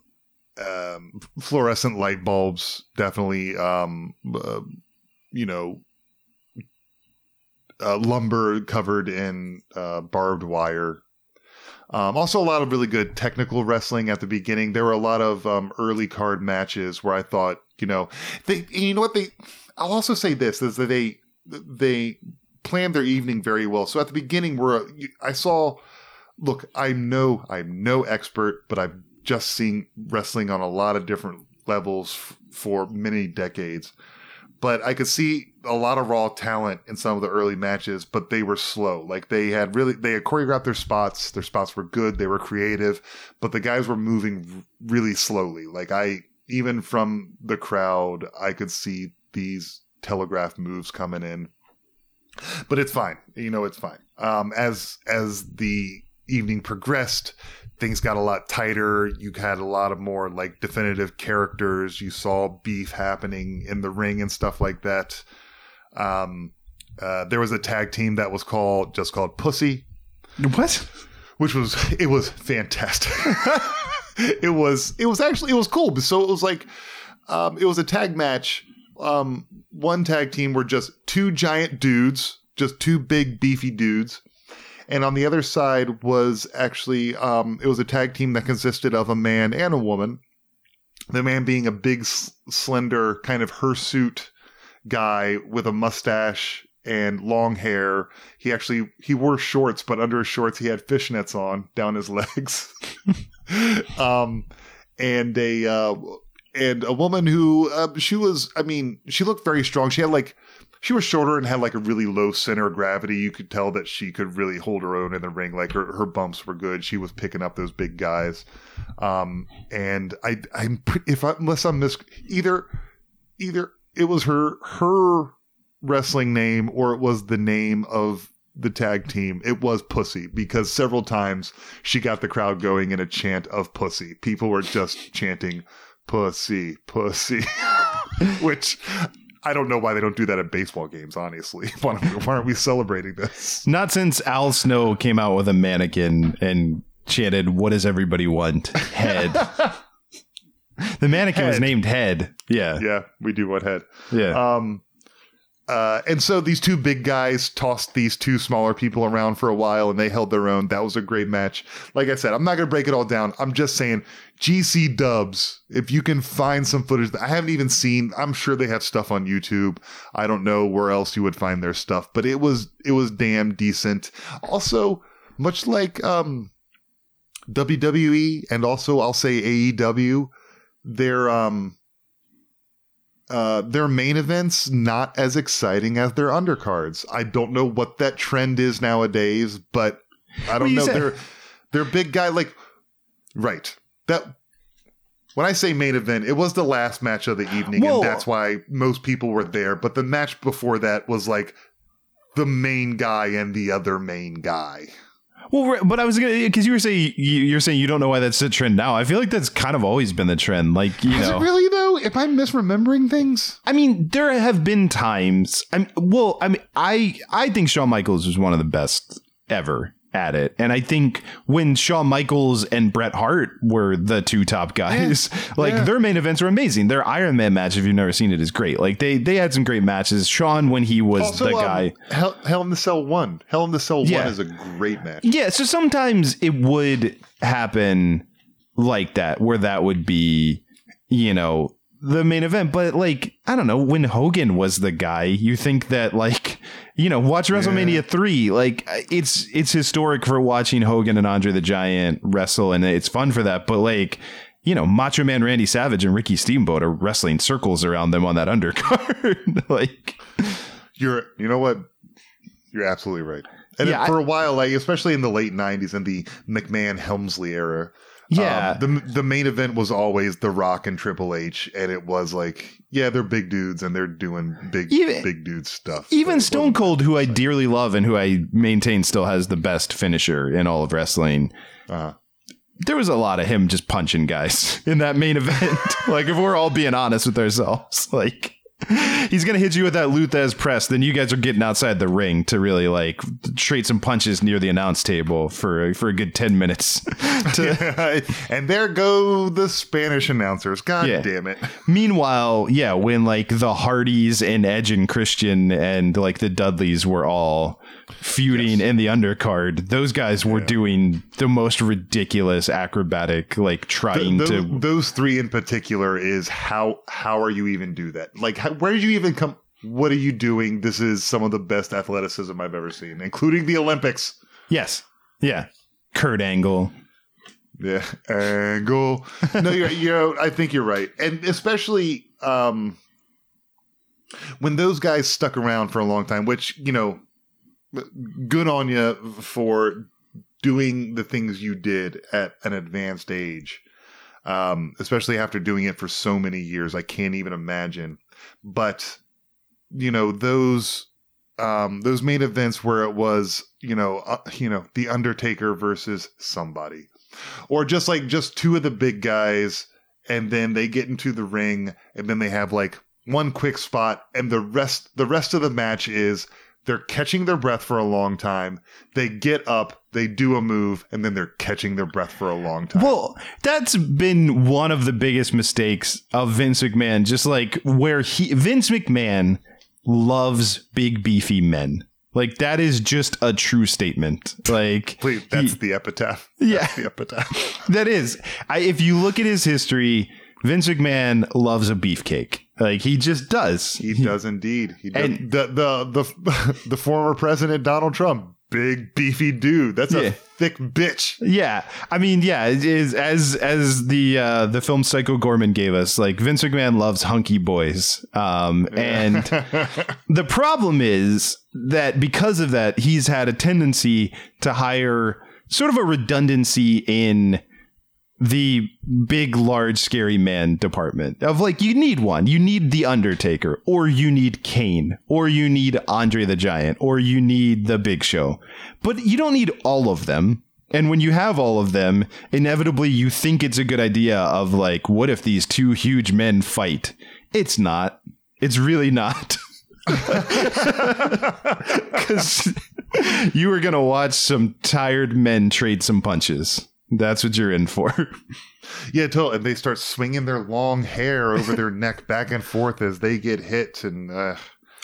um, fluorescent light bulbs, definitely. Um, uh, you know, uh, lumber covered in uh, barbed wire. Um, also, a lot of really good technical wrestling at the beginning. There were a lot of um, early card matches where I thought, you know, they, you know what they. I'll also say this is that they they planned their evening very well. So at the beginning, where I saw, look, I'm no I'm no expert, but I've just seen wrestling on a lot of different levels f- for many decades. But I could see a lot of raw talent in some of the early matches, but they were slow. Like they had really, they had choreographed their spots. Their spots were good. They were creative, but the guys were moving really slowly. Like I, even from the crowd, I could see these telegraph moves coming in. But it's fine. You know, it's fine. Um, as as the evening progressed, things got a lot tighter. You had a lot of more like definitive characters. You saw beef happening in the ring and stuff like that. Um, uh, there was a tag team that was called just called Pussy, what? which was it was fantastic. it was it was actually it was cool. So it was like um, it was a tag match. Um, one tag team were just two giant dudes, just two big beefy dudes, and on the other side was actually um, it was a tag team that consisted of a man and a woman. The man being a big, slender, kind of hirsute guy with a mustache and long hair. He actually he wore shorts, but under his shorts he had fishnets on down his legs. um, and a uh, and a woman who uh, she was. I mean, she looked very strong. She had like she was shorter and had like a really low center of gravity. You could tell that she could really hold her own in the ring. Like her, her bumps were good. She was picking up those big guys. Um, and I, I'm if I, unless I'm mis either, either it was her her wrestling name or it was the name of the tag team. It was Pussy because several times she got the crowd going in a chant of Pussy. People were just chanting Pussy, Pussy, which I don't know why they don't do that at baseball games. Honestly, why, why aren't we celebrating this? Not since Al Snow came out with a mannequin and chanted, "What does everybody want?" Head. the mannequin was named Head. Yeah. Yeah, we do want head. Yeah. Um, uh, and so these two big guys tossed these two smaller people around for a while and they held their own. That was a great match. Like I said, I'm not going to break it all down. I'm just saying GC dubs, if you can find some footage that I haven't even seen, I'm sure they have stuff on YouTube. I don't know where else you would find their stuff, but it was, it was damn decent. Also, much like, um, WWE and also I'll say AEW, their, um, uh, their main events not as exciting as their undercards. I don't know what that trend is nowadays, but I don't know. said- They're they're big guy like Right. That when I say main event, it was the last match of the evening, and that's why most people were there. But the match before that was like the main guy and the other main guy. Well, but I was gonna because you were saying you, you're saying you don't know why that's the trend now. I feel like that's kind of always been the trend. Like you Is know, it really though? If I'm misremembering things? I mean, there have been times. I mean, well, I mean, I I think Shawn Michaels was one of the best ever at it, and I think when Shawn Michaels and Bret Hart were the two top guys, like Yeah. their main events were amazing. Their Iron Man match, if you've never seen it, is great. Like they they had some great matches. Shawn when he was Also, the um, guy. Hell, Hell in the Cell one. Hell in the Cell Yeah. one is a great match. Yeah, so sometimes it would happen like that, where that would be, you know, the main event. But like, I don't know, when Hogan was the guy, you think that like, you know, watch WrestleMania three. Like, it's it's historic for watching Hogan and Andre the Giant wrestle, and it's fun for that. But like. You know, Macho Man Randy Savage and Ricky Steamboat are wrestling circles around them on that undercard. like, You're, you know what? You're absolutely right. And Yeah, for a while, like especially in the late '90s and the McMahon Helmsley era, yeah, um, the the main event was always The Rock and Triple H, and it was like, yeah, they're big dudes and they're doing big Even- big dude stuff. Even Stone Cold, who I dearly love and who I maintain still has the best finisher in all of wrestling, Uh, there was a lot of him just punching guys in that main event. like, if we're all being honest with ourselves, like. He's gonna hit you with that Lou Thesz press. Then you guys are getting outside the ring to really like trade some punches near the announce table for for a good ten minutes. to, and there go the Spanish announcers. God Yeah. damn it! Meanwhile, yeah, when like the Hardys and Edge and Christian and like the Dudleys were all feuding in the undercard, those guys were doing the most ridiculous acrobatic, like trying those, to. those three in particular is how how are you even do that? Like, how, where did you even come? What are you doing? This is some of the best athleticism I've ever seen, including the Olympics. Yes, yeah, Kurt Angle. Yeah, angle. No, you're, you're. I think you're right, and especially um, when those guys stuck around for a long time. Which you know, good on you for doing the things you did at an advanced age. Um, especially after doing it for so many years, I can't even imagine. But you know those um, those main events where it was you know uh, you know the Undertaker versus somebody or just like just two of the big guys and then they get into the ring and then they have like one quick spot and the rest the rest of the match is they're catching their breath for a long time they get up they do a move and then they're catching their breath for a long time Well, that's been one of the biggest mistakes of Vince McMahon. Just like where he Vince McMahon loves big beefy men. Like that is just a true statement. Like Please, that's the epitaph Yeah. That's the epitaph that is. I, if you look at his history, Vince McMahon loves a beefcake. Like he just does. he does indeed he does. And- the, the the the former president donald trump big beefy dude that's Yeah. a thick bitch Yeah, I mean, yeah, it is as as the uh, the film Psycho Goreman gave us. Like Vince McMahon loves hunky boys, um, and the problem is that because of that, he's had a tendency to hire sort of a redundancy in the big, large, scary man department of like you need one, you need the Undertaker, or you need Kane, or you need Andre the Giant, or you need the Big Show, but you don't need all of them. And when you have all of them, inevitably you think it's a good idea of like, what if these two huge men fight? It's not. It's really not. Because you were going to watch some tired men trade some punches. That's what you're in for. Yeah, totally. And they start swinging their long hair over their neck back and forth as they get hit. And uh,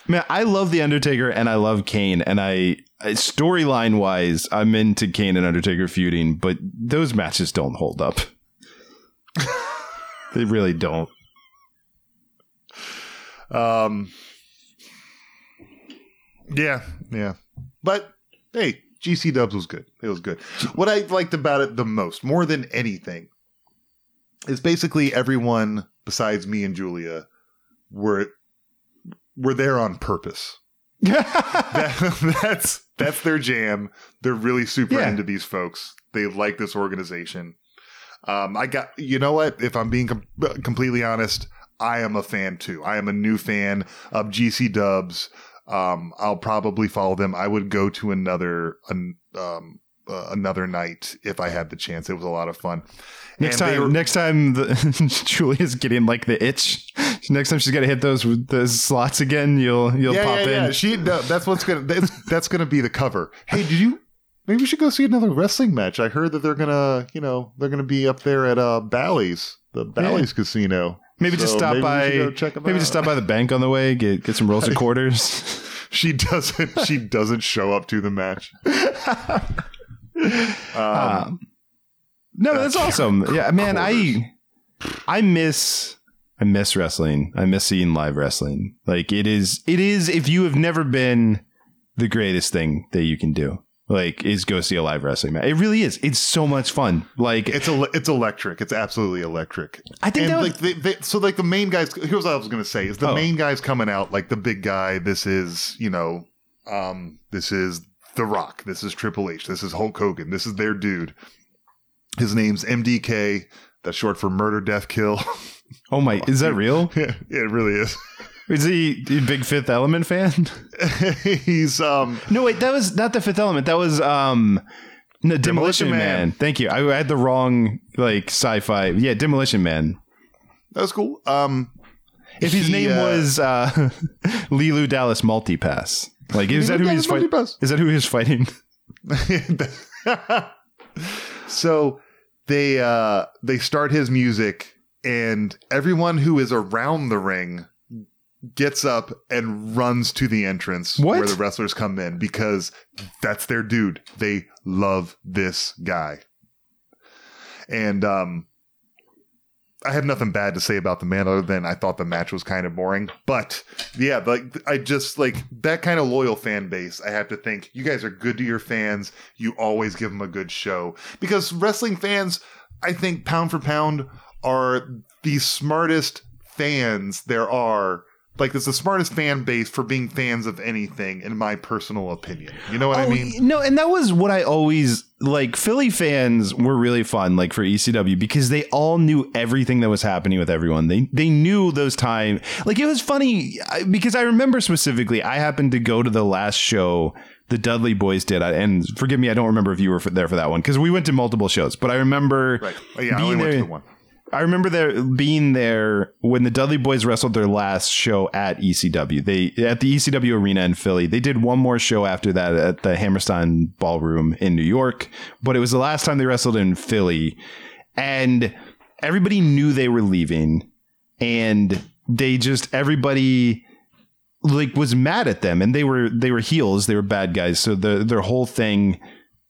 Man, I love The Undertaker and I love Kane. And I, storyline wise, I'm into Kane and Undertaker feuding, but those matches don't hold up. they really don't. um, yeah, yeah. But hey, GC Dubs was good. It was good. What I liked about it the most, more than anything, is basically everyone besides me and Julia were were there on purpose. That- that's that's their jam. They're really super Yeah. into these folks. They like this organization. Um, I got, you know what? If I'm being com- completely honest, I am a fan too. I am a new fan of GC Dubs. Um, I'll probably follow them. I would go to another, an, um, uh, another night if I had the chance. It was a lot of fun. Next And time, were- next time the, Julia's getting like the itch. Next time she's gonna hit those those slots again, you'll you'll yeah, pop yeah, in. yeah. She, no, that's what's gonna, that's, that's gonna be the cover. Hey, did you, maybe we should go see another wrestling match. I heard that they're gonna, you know, they're gonna be up there at, uh, Bally's, the Bally's Casino. Maybe just stop maybe by. should go check 'em Maybe just stop by the bank on the way. Get get some rolls of quarters. She doesn't. She doesn't show up to the match. Um, No, that's That's awesome. Yeah, man. I I miss I miss wrestling. I miss seeing live wrestling. Like it is it is if you have never been the greatest thing that you can do. Like is go see a live wrestling match. It really is. It's so much fun. Like it's a, it's electric. It's absolutely electric. I think and that was- like they, they, so like the main guys. Here's what I was gonna say: is the Oh. main guys coming out like the big guy. This is you know, um, this is The Rock. This is Triple H. This is Hulk Hogan. This is their dude. His name's MDK. That's short for Murder, Death, Kill. oh my, is that real? yeah, it really is. Is he a big Fifth Element fan? He's um No, wait, that was not the Fifth Element. That was um no, Demolition, Demolition Man. Man. Thank you. I, I had the wrong like sci-fi. Yeah, Demolition Man. that was cool. Um, If his he, name uh, was uh, Leeloo Dallas Multipass, like is that who he's fighting? Is that who he's fighting? so they uh they start his music and everyone who is around the ring gets up and runs to the entrance What? where the wrestlers come in because that's their dude. They love this guy. And um I have nothing bad to say about the man other than I thought the match was kind of boring. But yeah, like I just like that kind of loyal fan base. I have to think you guys are good to your fans. You always give them a good show because wrestling fans, I think pound for pound, are the smartest fans there are. Like it's the smartest fan base for being fans of anything, in my personal opinion. You know what I Oh, mean? no, and that was what I always like. Philly fans were really fun, like for ECW, because they all knew everything that was happening with everyone. They they knew those time. Like it was funny because I remember specifically. I happened to go to the last show the Dudley Boys did, and forgive me, I don't remember if you were there for that one because we went to multiple shows. But I remember Right. Oh, yeah, I being only went to the one. I remember there being there when the Dudley Boys wrestled their last show at ECW. They at the ECW arena in Philly. They did one more show after that at the Hammerstein Ballroom in New York, but it was the last time they wrestled in Philly, and everybody knew they were leaving, and they just everybody like was mad at them, and they were they were heels, they were bad guys, so the their whole thing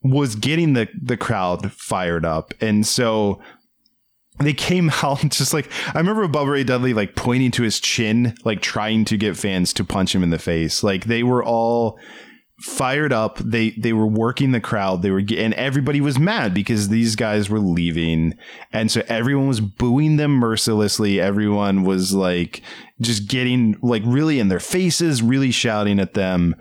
was getting the the crowd fired up, and so they came out just like I remember Bubba Ray Dudley like pointing to his chin, like trying to get fans to punch him in the face. Like they were all fired up. They they were working the crowd. They were and everybody was mad because these guys were leaving, and so everyone was booing them mercilessly. Everyone was like just getting like really in their faces, really shouting at them.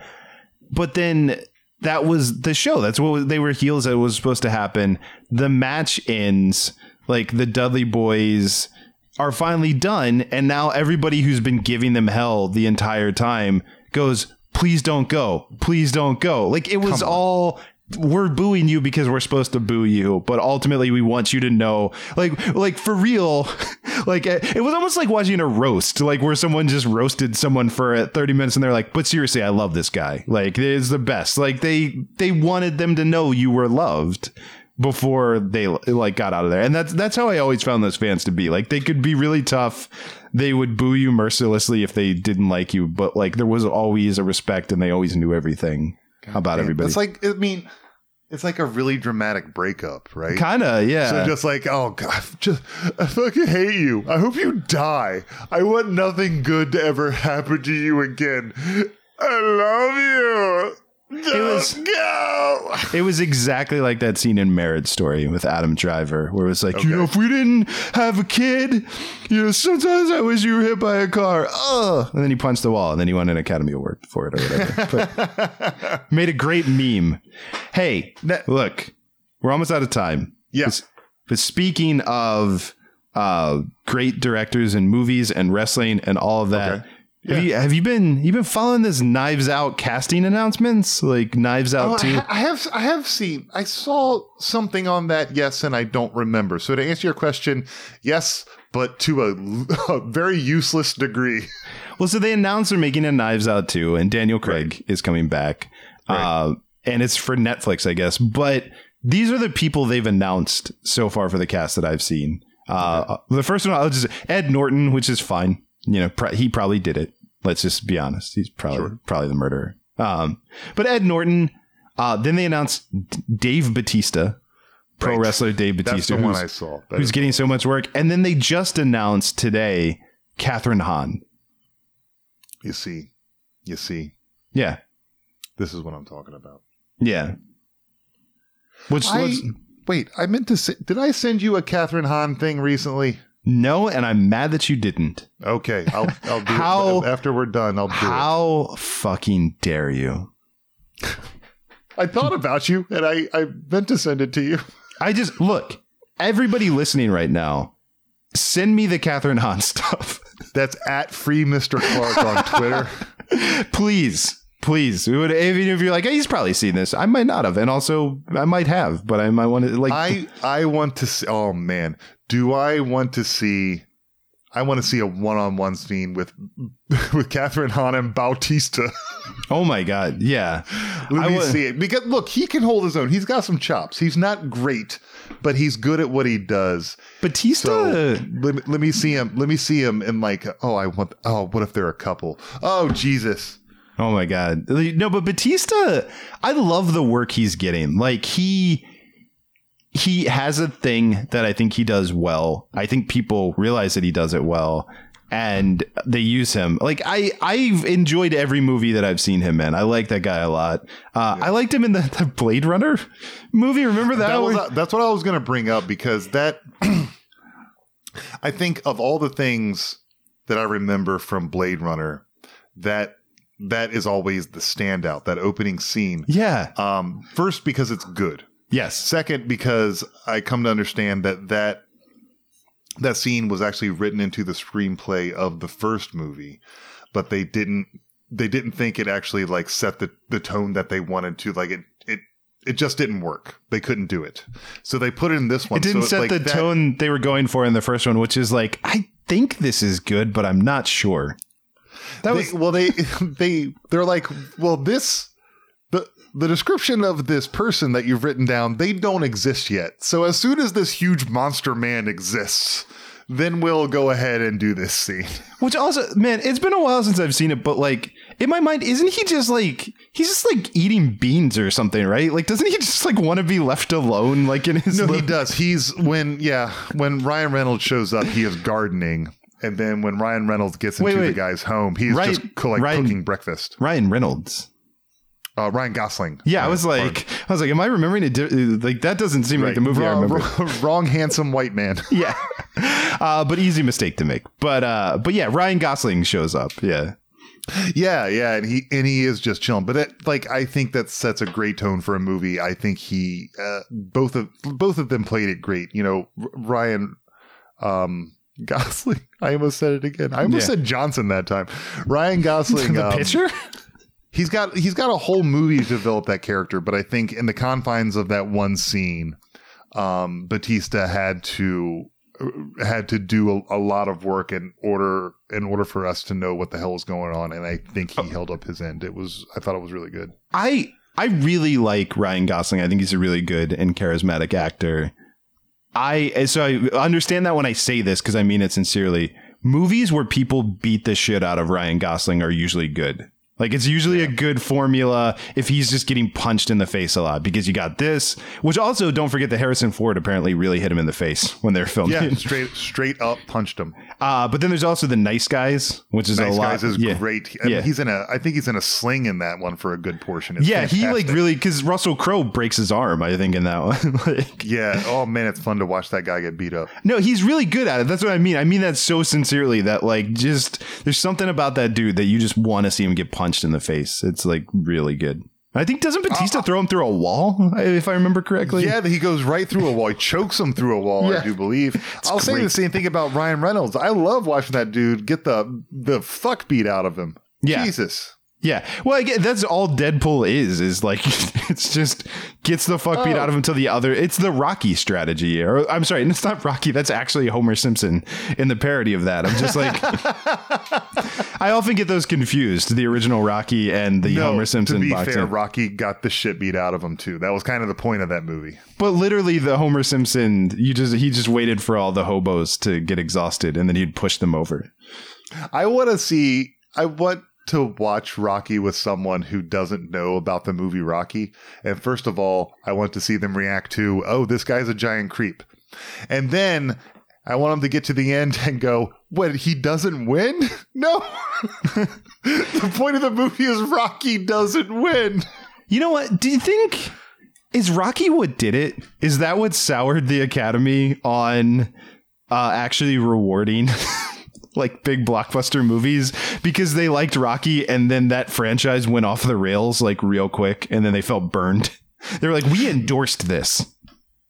But then that was the show. That's what they were heels. That was supposed to happen. The match ends. Like the Dudley boys are finally done, and now everybody who's been giving them hell the entire time goes, "Please don't go. Please don't go." Like it was all. We're booing you because we're supposed to boo you, but ultimately we want you to know, like, like for real, like it it was almost like watching a roast, like where someone just roasted someone for uh, thirty minutes, and they're like, "But seriously, I love this guy. Like, it's the best." Like they they wanted them to know you were loved before they like got out of there. And that's that's how I always found those fans to be. Like they could be really tough. They would boo you mercilessly if they didn't like you, but like there was always a respect and they always knew everything about everybody. It's like I mean, it's like a really dramatic breakup, right? kind of, yeah. So just like, oh god, just I fucking hate you. I hope you die. I want nothing good to ever happen to you again. I love you. Don't was- go. It was exactly like that scene in Marriage Story with Adam Driver, where it was like, you know, if we didn't have a kid, you know, sometimes I wish you were hit by a car. Ugh. And then he punched the wall, and then he won an Academy Award for it or whatever. But made a great meme. Hey, look, we're almost out of time. Yeah. But speaking of uh, great directors and movies and wrestling and all of that, Okay. Have you have you been you been following this Knives Out casting announcements like Knives Out Oh, I, two? ha- I have I have seen I saw something on that yes and I don't remember. So to answer your question, yes, but to a, a very useless degree. Well, so they announced they're making a Knives Out too, and Daniel Craig is coming back, uh, and it's for Netflix, I guess. But these are the people they've announced so far for the cast that I've seen. Uh, The first one, I'll just Ed Norton, which is fine. You know, pr- he probably did it. Let's just be honest; he's probably probably the murderer. Um, but Ed Norton. Uh, then they announced D- Dave Batista, pro Right. wrestler Dave That's Batista, the one who's- I saw. That who's getting so much work. And then they just announced today Kathryn Hahn. you see, you see, Yeah. this is what I'm talking about. Yeah. Which I wait. I meant to. say Did I send you a Kathryn Hahn thing recently? No, and I'm mad that you didn't. Okay, I'll I'll do How- it after we're done. I'll do it. How fucking dare you? I thought about you, and I I meant to send it to you. I just look, everybody listening right now, send me the Kathryn Hahn stuff. That's at free Mr. Clark on Twitter. please. Please. It would, even if you're like, hey, he's probably seen this. I might not have. And also I might have, but I might want to like I I want to see. Oh man, do I want to see? I want to see a one-on-one scene with with Kathryn Hahn and Bautista. Oh my god. Yeah. Let I me wa- see it because look, he can hold his own. He's got some chops. He's not great, but he's good at what he does. Batista So let, me- let me see him. Let me see him in like, oh, I want. Oh, what if they're a couple? Oh, Jesus. Oh my god. No, but Batista, I love the work he's getting. Like he he has a thing that I think he does well. I think people realize that he does it well and they use him. Like I I've enjoyed every movie that I've seen him in. I like that guy a lot. Uh, I liked him in the, the Blade Runner movie. Remember that? That was, that's what I was going to bring up because that I think of all the things that I remember from Blade Runner, that that is always the standout. That opening scene. yeah. Um, first because it's good. Yes. Second because I come to understand that that that scene was actually written into the screenplay of the first movie, but they didn't they didn't think it actually like set the the tone that they wanted to. Like it it it just didn't work. They couldn't do it, so they put it in this one. It didn't so set like the that- tone they were going for in the first one, which is like, I think this is good, but I'm not sure. That They, was well, they they they're like, well, this the description of this person that you've written down, they don't exist yet. So as soon as this huge monster man exists, then we'll go ahead and do this scene. Which also, man, it's been a while since I've seen it, but like in my mind, isn't he just like he's just like eating beans or something, right? Like, doesn't he just like want to be left alone, like in his? No, he does. He's when yeah, when Ryan Reynolds shows up, he is gardening. And then when Ryan Reynolds gets into Wait, the guy's home, he's Ryan- just like Ryan- cooking breakfast. Ryan Reynolds. Uh, Ryan Gosling. Yeah, I Uh, was like, I was like, am I remembering it? di- Like that doesn't seem like the movie I Wrong- remember. wrong handsome white man. yeah, uh, but easy mistake to make. But uh, but yeah, Ryan Gosling shows up. Yeah, Yeah, yeah, and he and he is just chilling. But it, like, I think that sets a great tone for a movie. I think he uh, both of both of them played it great. You know, Ryan um, Gosling. I almost said it again. I almost Yeah. said Johnson that time. Ryan Gosling. the um, pitcher. He's got he's got a whole movie to develop that character. But I think in the confines of that one scene, um, Batista had to had to do a, a lot of work in order in order for us to know what the hell was going on and i think he held up his end it was i thought it was really good I I really like Ryan Gosling. I think he's a really good and charismatic actor. I so I understand that when I say this because I mean it sincerely. Movies where people beat the shit out of Ryan Gosling are usually good. Like it's usually a good formula if he's just getting punched in the face a lot because you got this, which also don't forget that Harrison Ford apparently really hit him in the face when they're filming. yeah straight straight up punched him Uh, but then there's also the Nice Guys, which is nice a lot. guys is yeah. great I mean, he's in a i think he's in a sling in that one for a good portion It's Yeah, he like really because Russell Crowe breaks his arm. I think in that one. like, yeah oh man it's fun to watch that guy get beat up no, he's really good at it. That's what I mean. I mean that so sincerely. That like just there's something about that dude that you just want to see him get punched in the face. It's like really good. I think doesn't Batista uh, throw him through a wall, if I remember correctly. Yeah, he goes right through a wall. He chokes him through a wall. Yeah. I do believe. I'll say the same thing about Ryan Reynolds. I love watching that dude get the the fuck beat out of him. Yeah. Jesus. Yeah. Well, I get, that's all Deadpool is, is like, it's just gets the fuck beat Oh. out of him to the other. It's the Rocky strategy. Or I'm sorry, it's not Rocky. That's actually Homer Simpson in the parody of that. I'm just like, I often get those confused, the original Rocky and the Homer Simpson to be boxing. fair, Rocky got the shit beat out of him too. That was kind of the point of that movie. But literally, the Homer Simpson, you just he just waited for all the hobos to get exhausted, and then he'd push them over. I want to see. I want to watch Rocky with someone who doesn't know about the movie Rocky. And first of all, I want to see them react to, "Oh, this guy's a giant creep," and then I want them to get to the end and go, "What? He doesn't win? No." the point of the movie is Rocky doesn't win. You know what? Do you think is Rocky what did it? Is that what soured the Academy on uh, actually rewarding like big blockbuster movies because they liked Rocky and then that franchise went off the rails like real quick and then they felt burned. They were like, we endorsed this.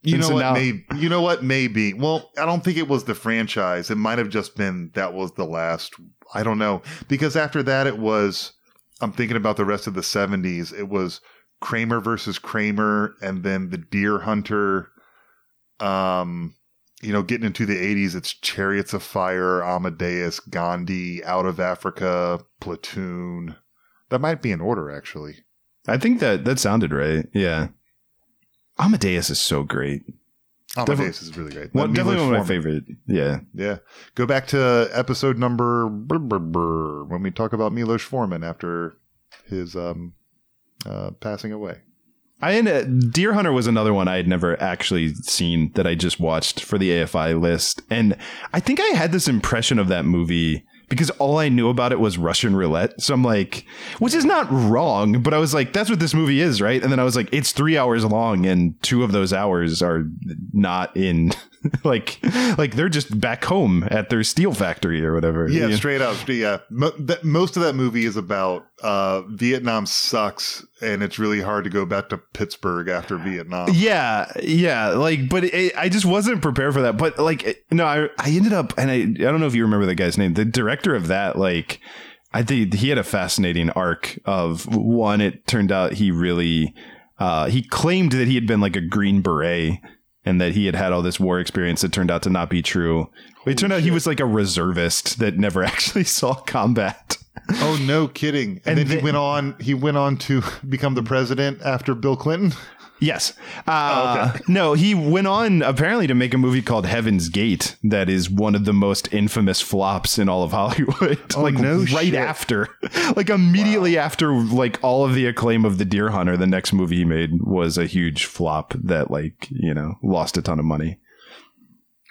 You And know so what? now- May, you know what? Maybe. Well, I don't think it was the franchise. It might have just been that was the last. I don't know because after that it was. I'm thinking about the rest of the '70s. It was Kramer versus Kramer, and then the Deer Hunter. Um, you know, getting into the '80s, it's Chariots of Fire, Amadeus, Gandhi, Out of Africa, Platoon. That might be in order, actually. I think that that sounded right. Yeah. Amadeus is so great. Amadeus is really great. Well, definitely one of my favorite. Yeah. Yeah. Go back to episode number brr, brr, brr, when we talk about Milos Forman after his um uh passing away. I a, Deer Hunter was another one I had never actually seen that I just watched for the AFI list, and I think I had this impression of that movie because all I knew about it was Russian roulette. So I'm like, which is not wrong, but I was like, that's what this movie is, right? And then I was like, it's three hours long, and two of those hours are not in. like, like they're just back home at their steel factory or whatever. Yeah, know? straight up. Yeah. Mo- that, most of that movie is about uh Vietnam sucks and it's really hard to go back to Pittsburgh after Vietnam. Yeah, yeah, like, but it, I just wasn't prepared for that. But like, it- no, I I ended up, and I I don't know if you remember the guy's name. The director of that, like, I think he had a fascinating arc of one. It turned out he really, uh, he claimed that he had been like a Green Beret. And that he had had all this war experience that turned out to not be true. it turned out he was like a reservist that never actually saw combat. Oh no kidding. And, And then he went on he went on to become the president after Bill Clinton. Yes. Uh, No, he went on apparently to make a movie called Heaven's Gate that is one of the most infamous flops in all of Hollywood. like no right shit. after, like immediately after, like all of the acclaim of The Deer Hunter, the next movie he made was a huge flop that, like, you know, lost a ton of money.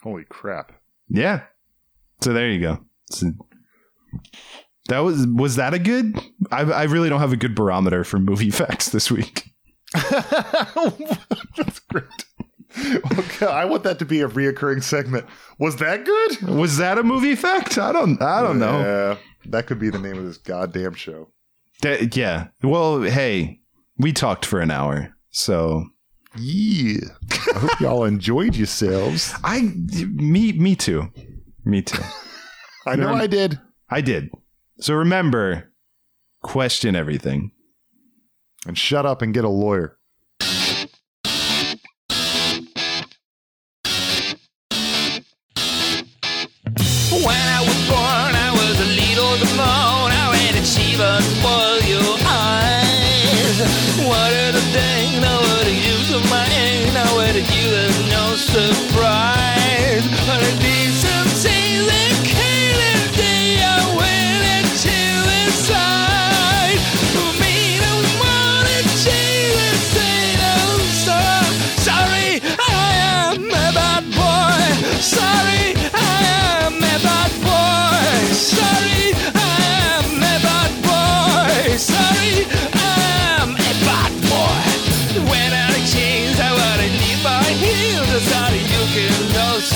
Holy crap. Yeah. So there you go. So- that was was that a good? I, I really don't have a good barometer for movie facts this week. That's great. Okay, I want that to be a reoccurring segment. Was that good? Was that a movie fact? I don't. I don't know. Yeah, that could be the name of this goddamn show. That- yeah. Well, hey, we talked for an hour, so Yeah. I hope y'all enjoyed yourselves. I, me, me too, me too. I know I did. I did. So remember, question everything. And shut up and get a lawyer.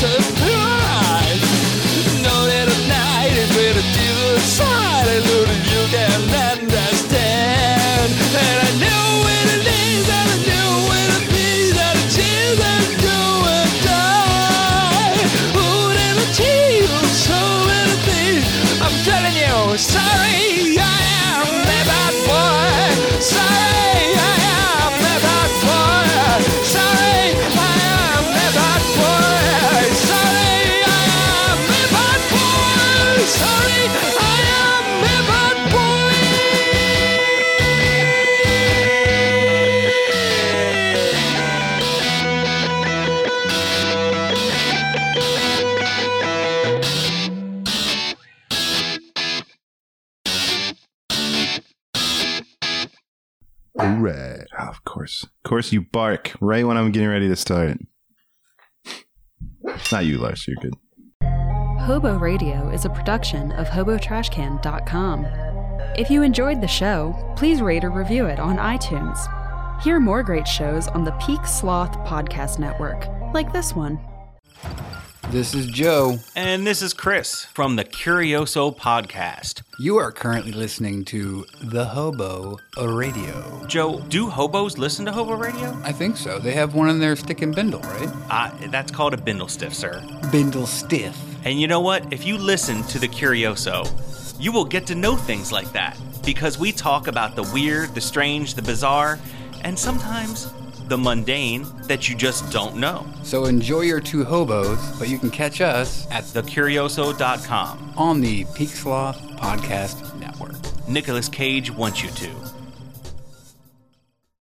No course, you bark right when I'm getting ready to start. Not you, Lars. You're good. Hobo Radio is a production of HoboTrashCan.com. If you enjoyed the show, please rate or review it on iTunes. Hear more great shows on the Peak Sloth Podcast Network, like this one. This is Joe. And this is Chris from the Curioso Podcast. You are currently listening to The Hobo Radio. Joe, do hobos listen to Hobo Radio? I think so. They have one in their stick and bindle, right? Uh, that's called a bindle stiff, sir. Bindle stiff. And you know what? If you listen to the Curioso, you will get to know things like that because we talk about the weird, the strange, the bizarre, and sometimes the mundane that you just don't know. So enjoy your two hobos, but you can catch us At thecurioso.com. on the Peak Sloth Podcast Network. Nicolas Cage wants you to.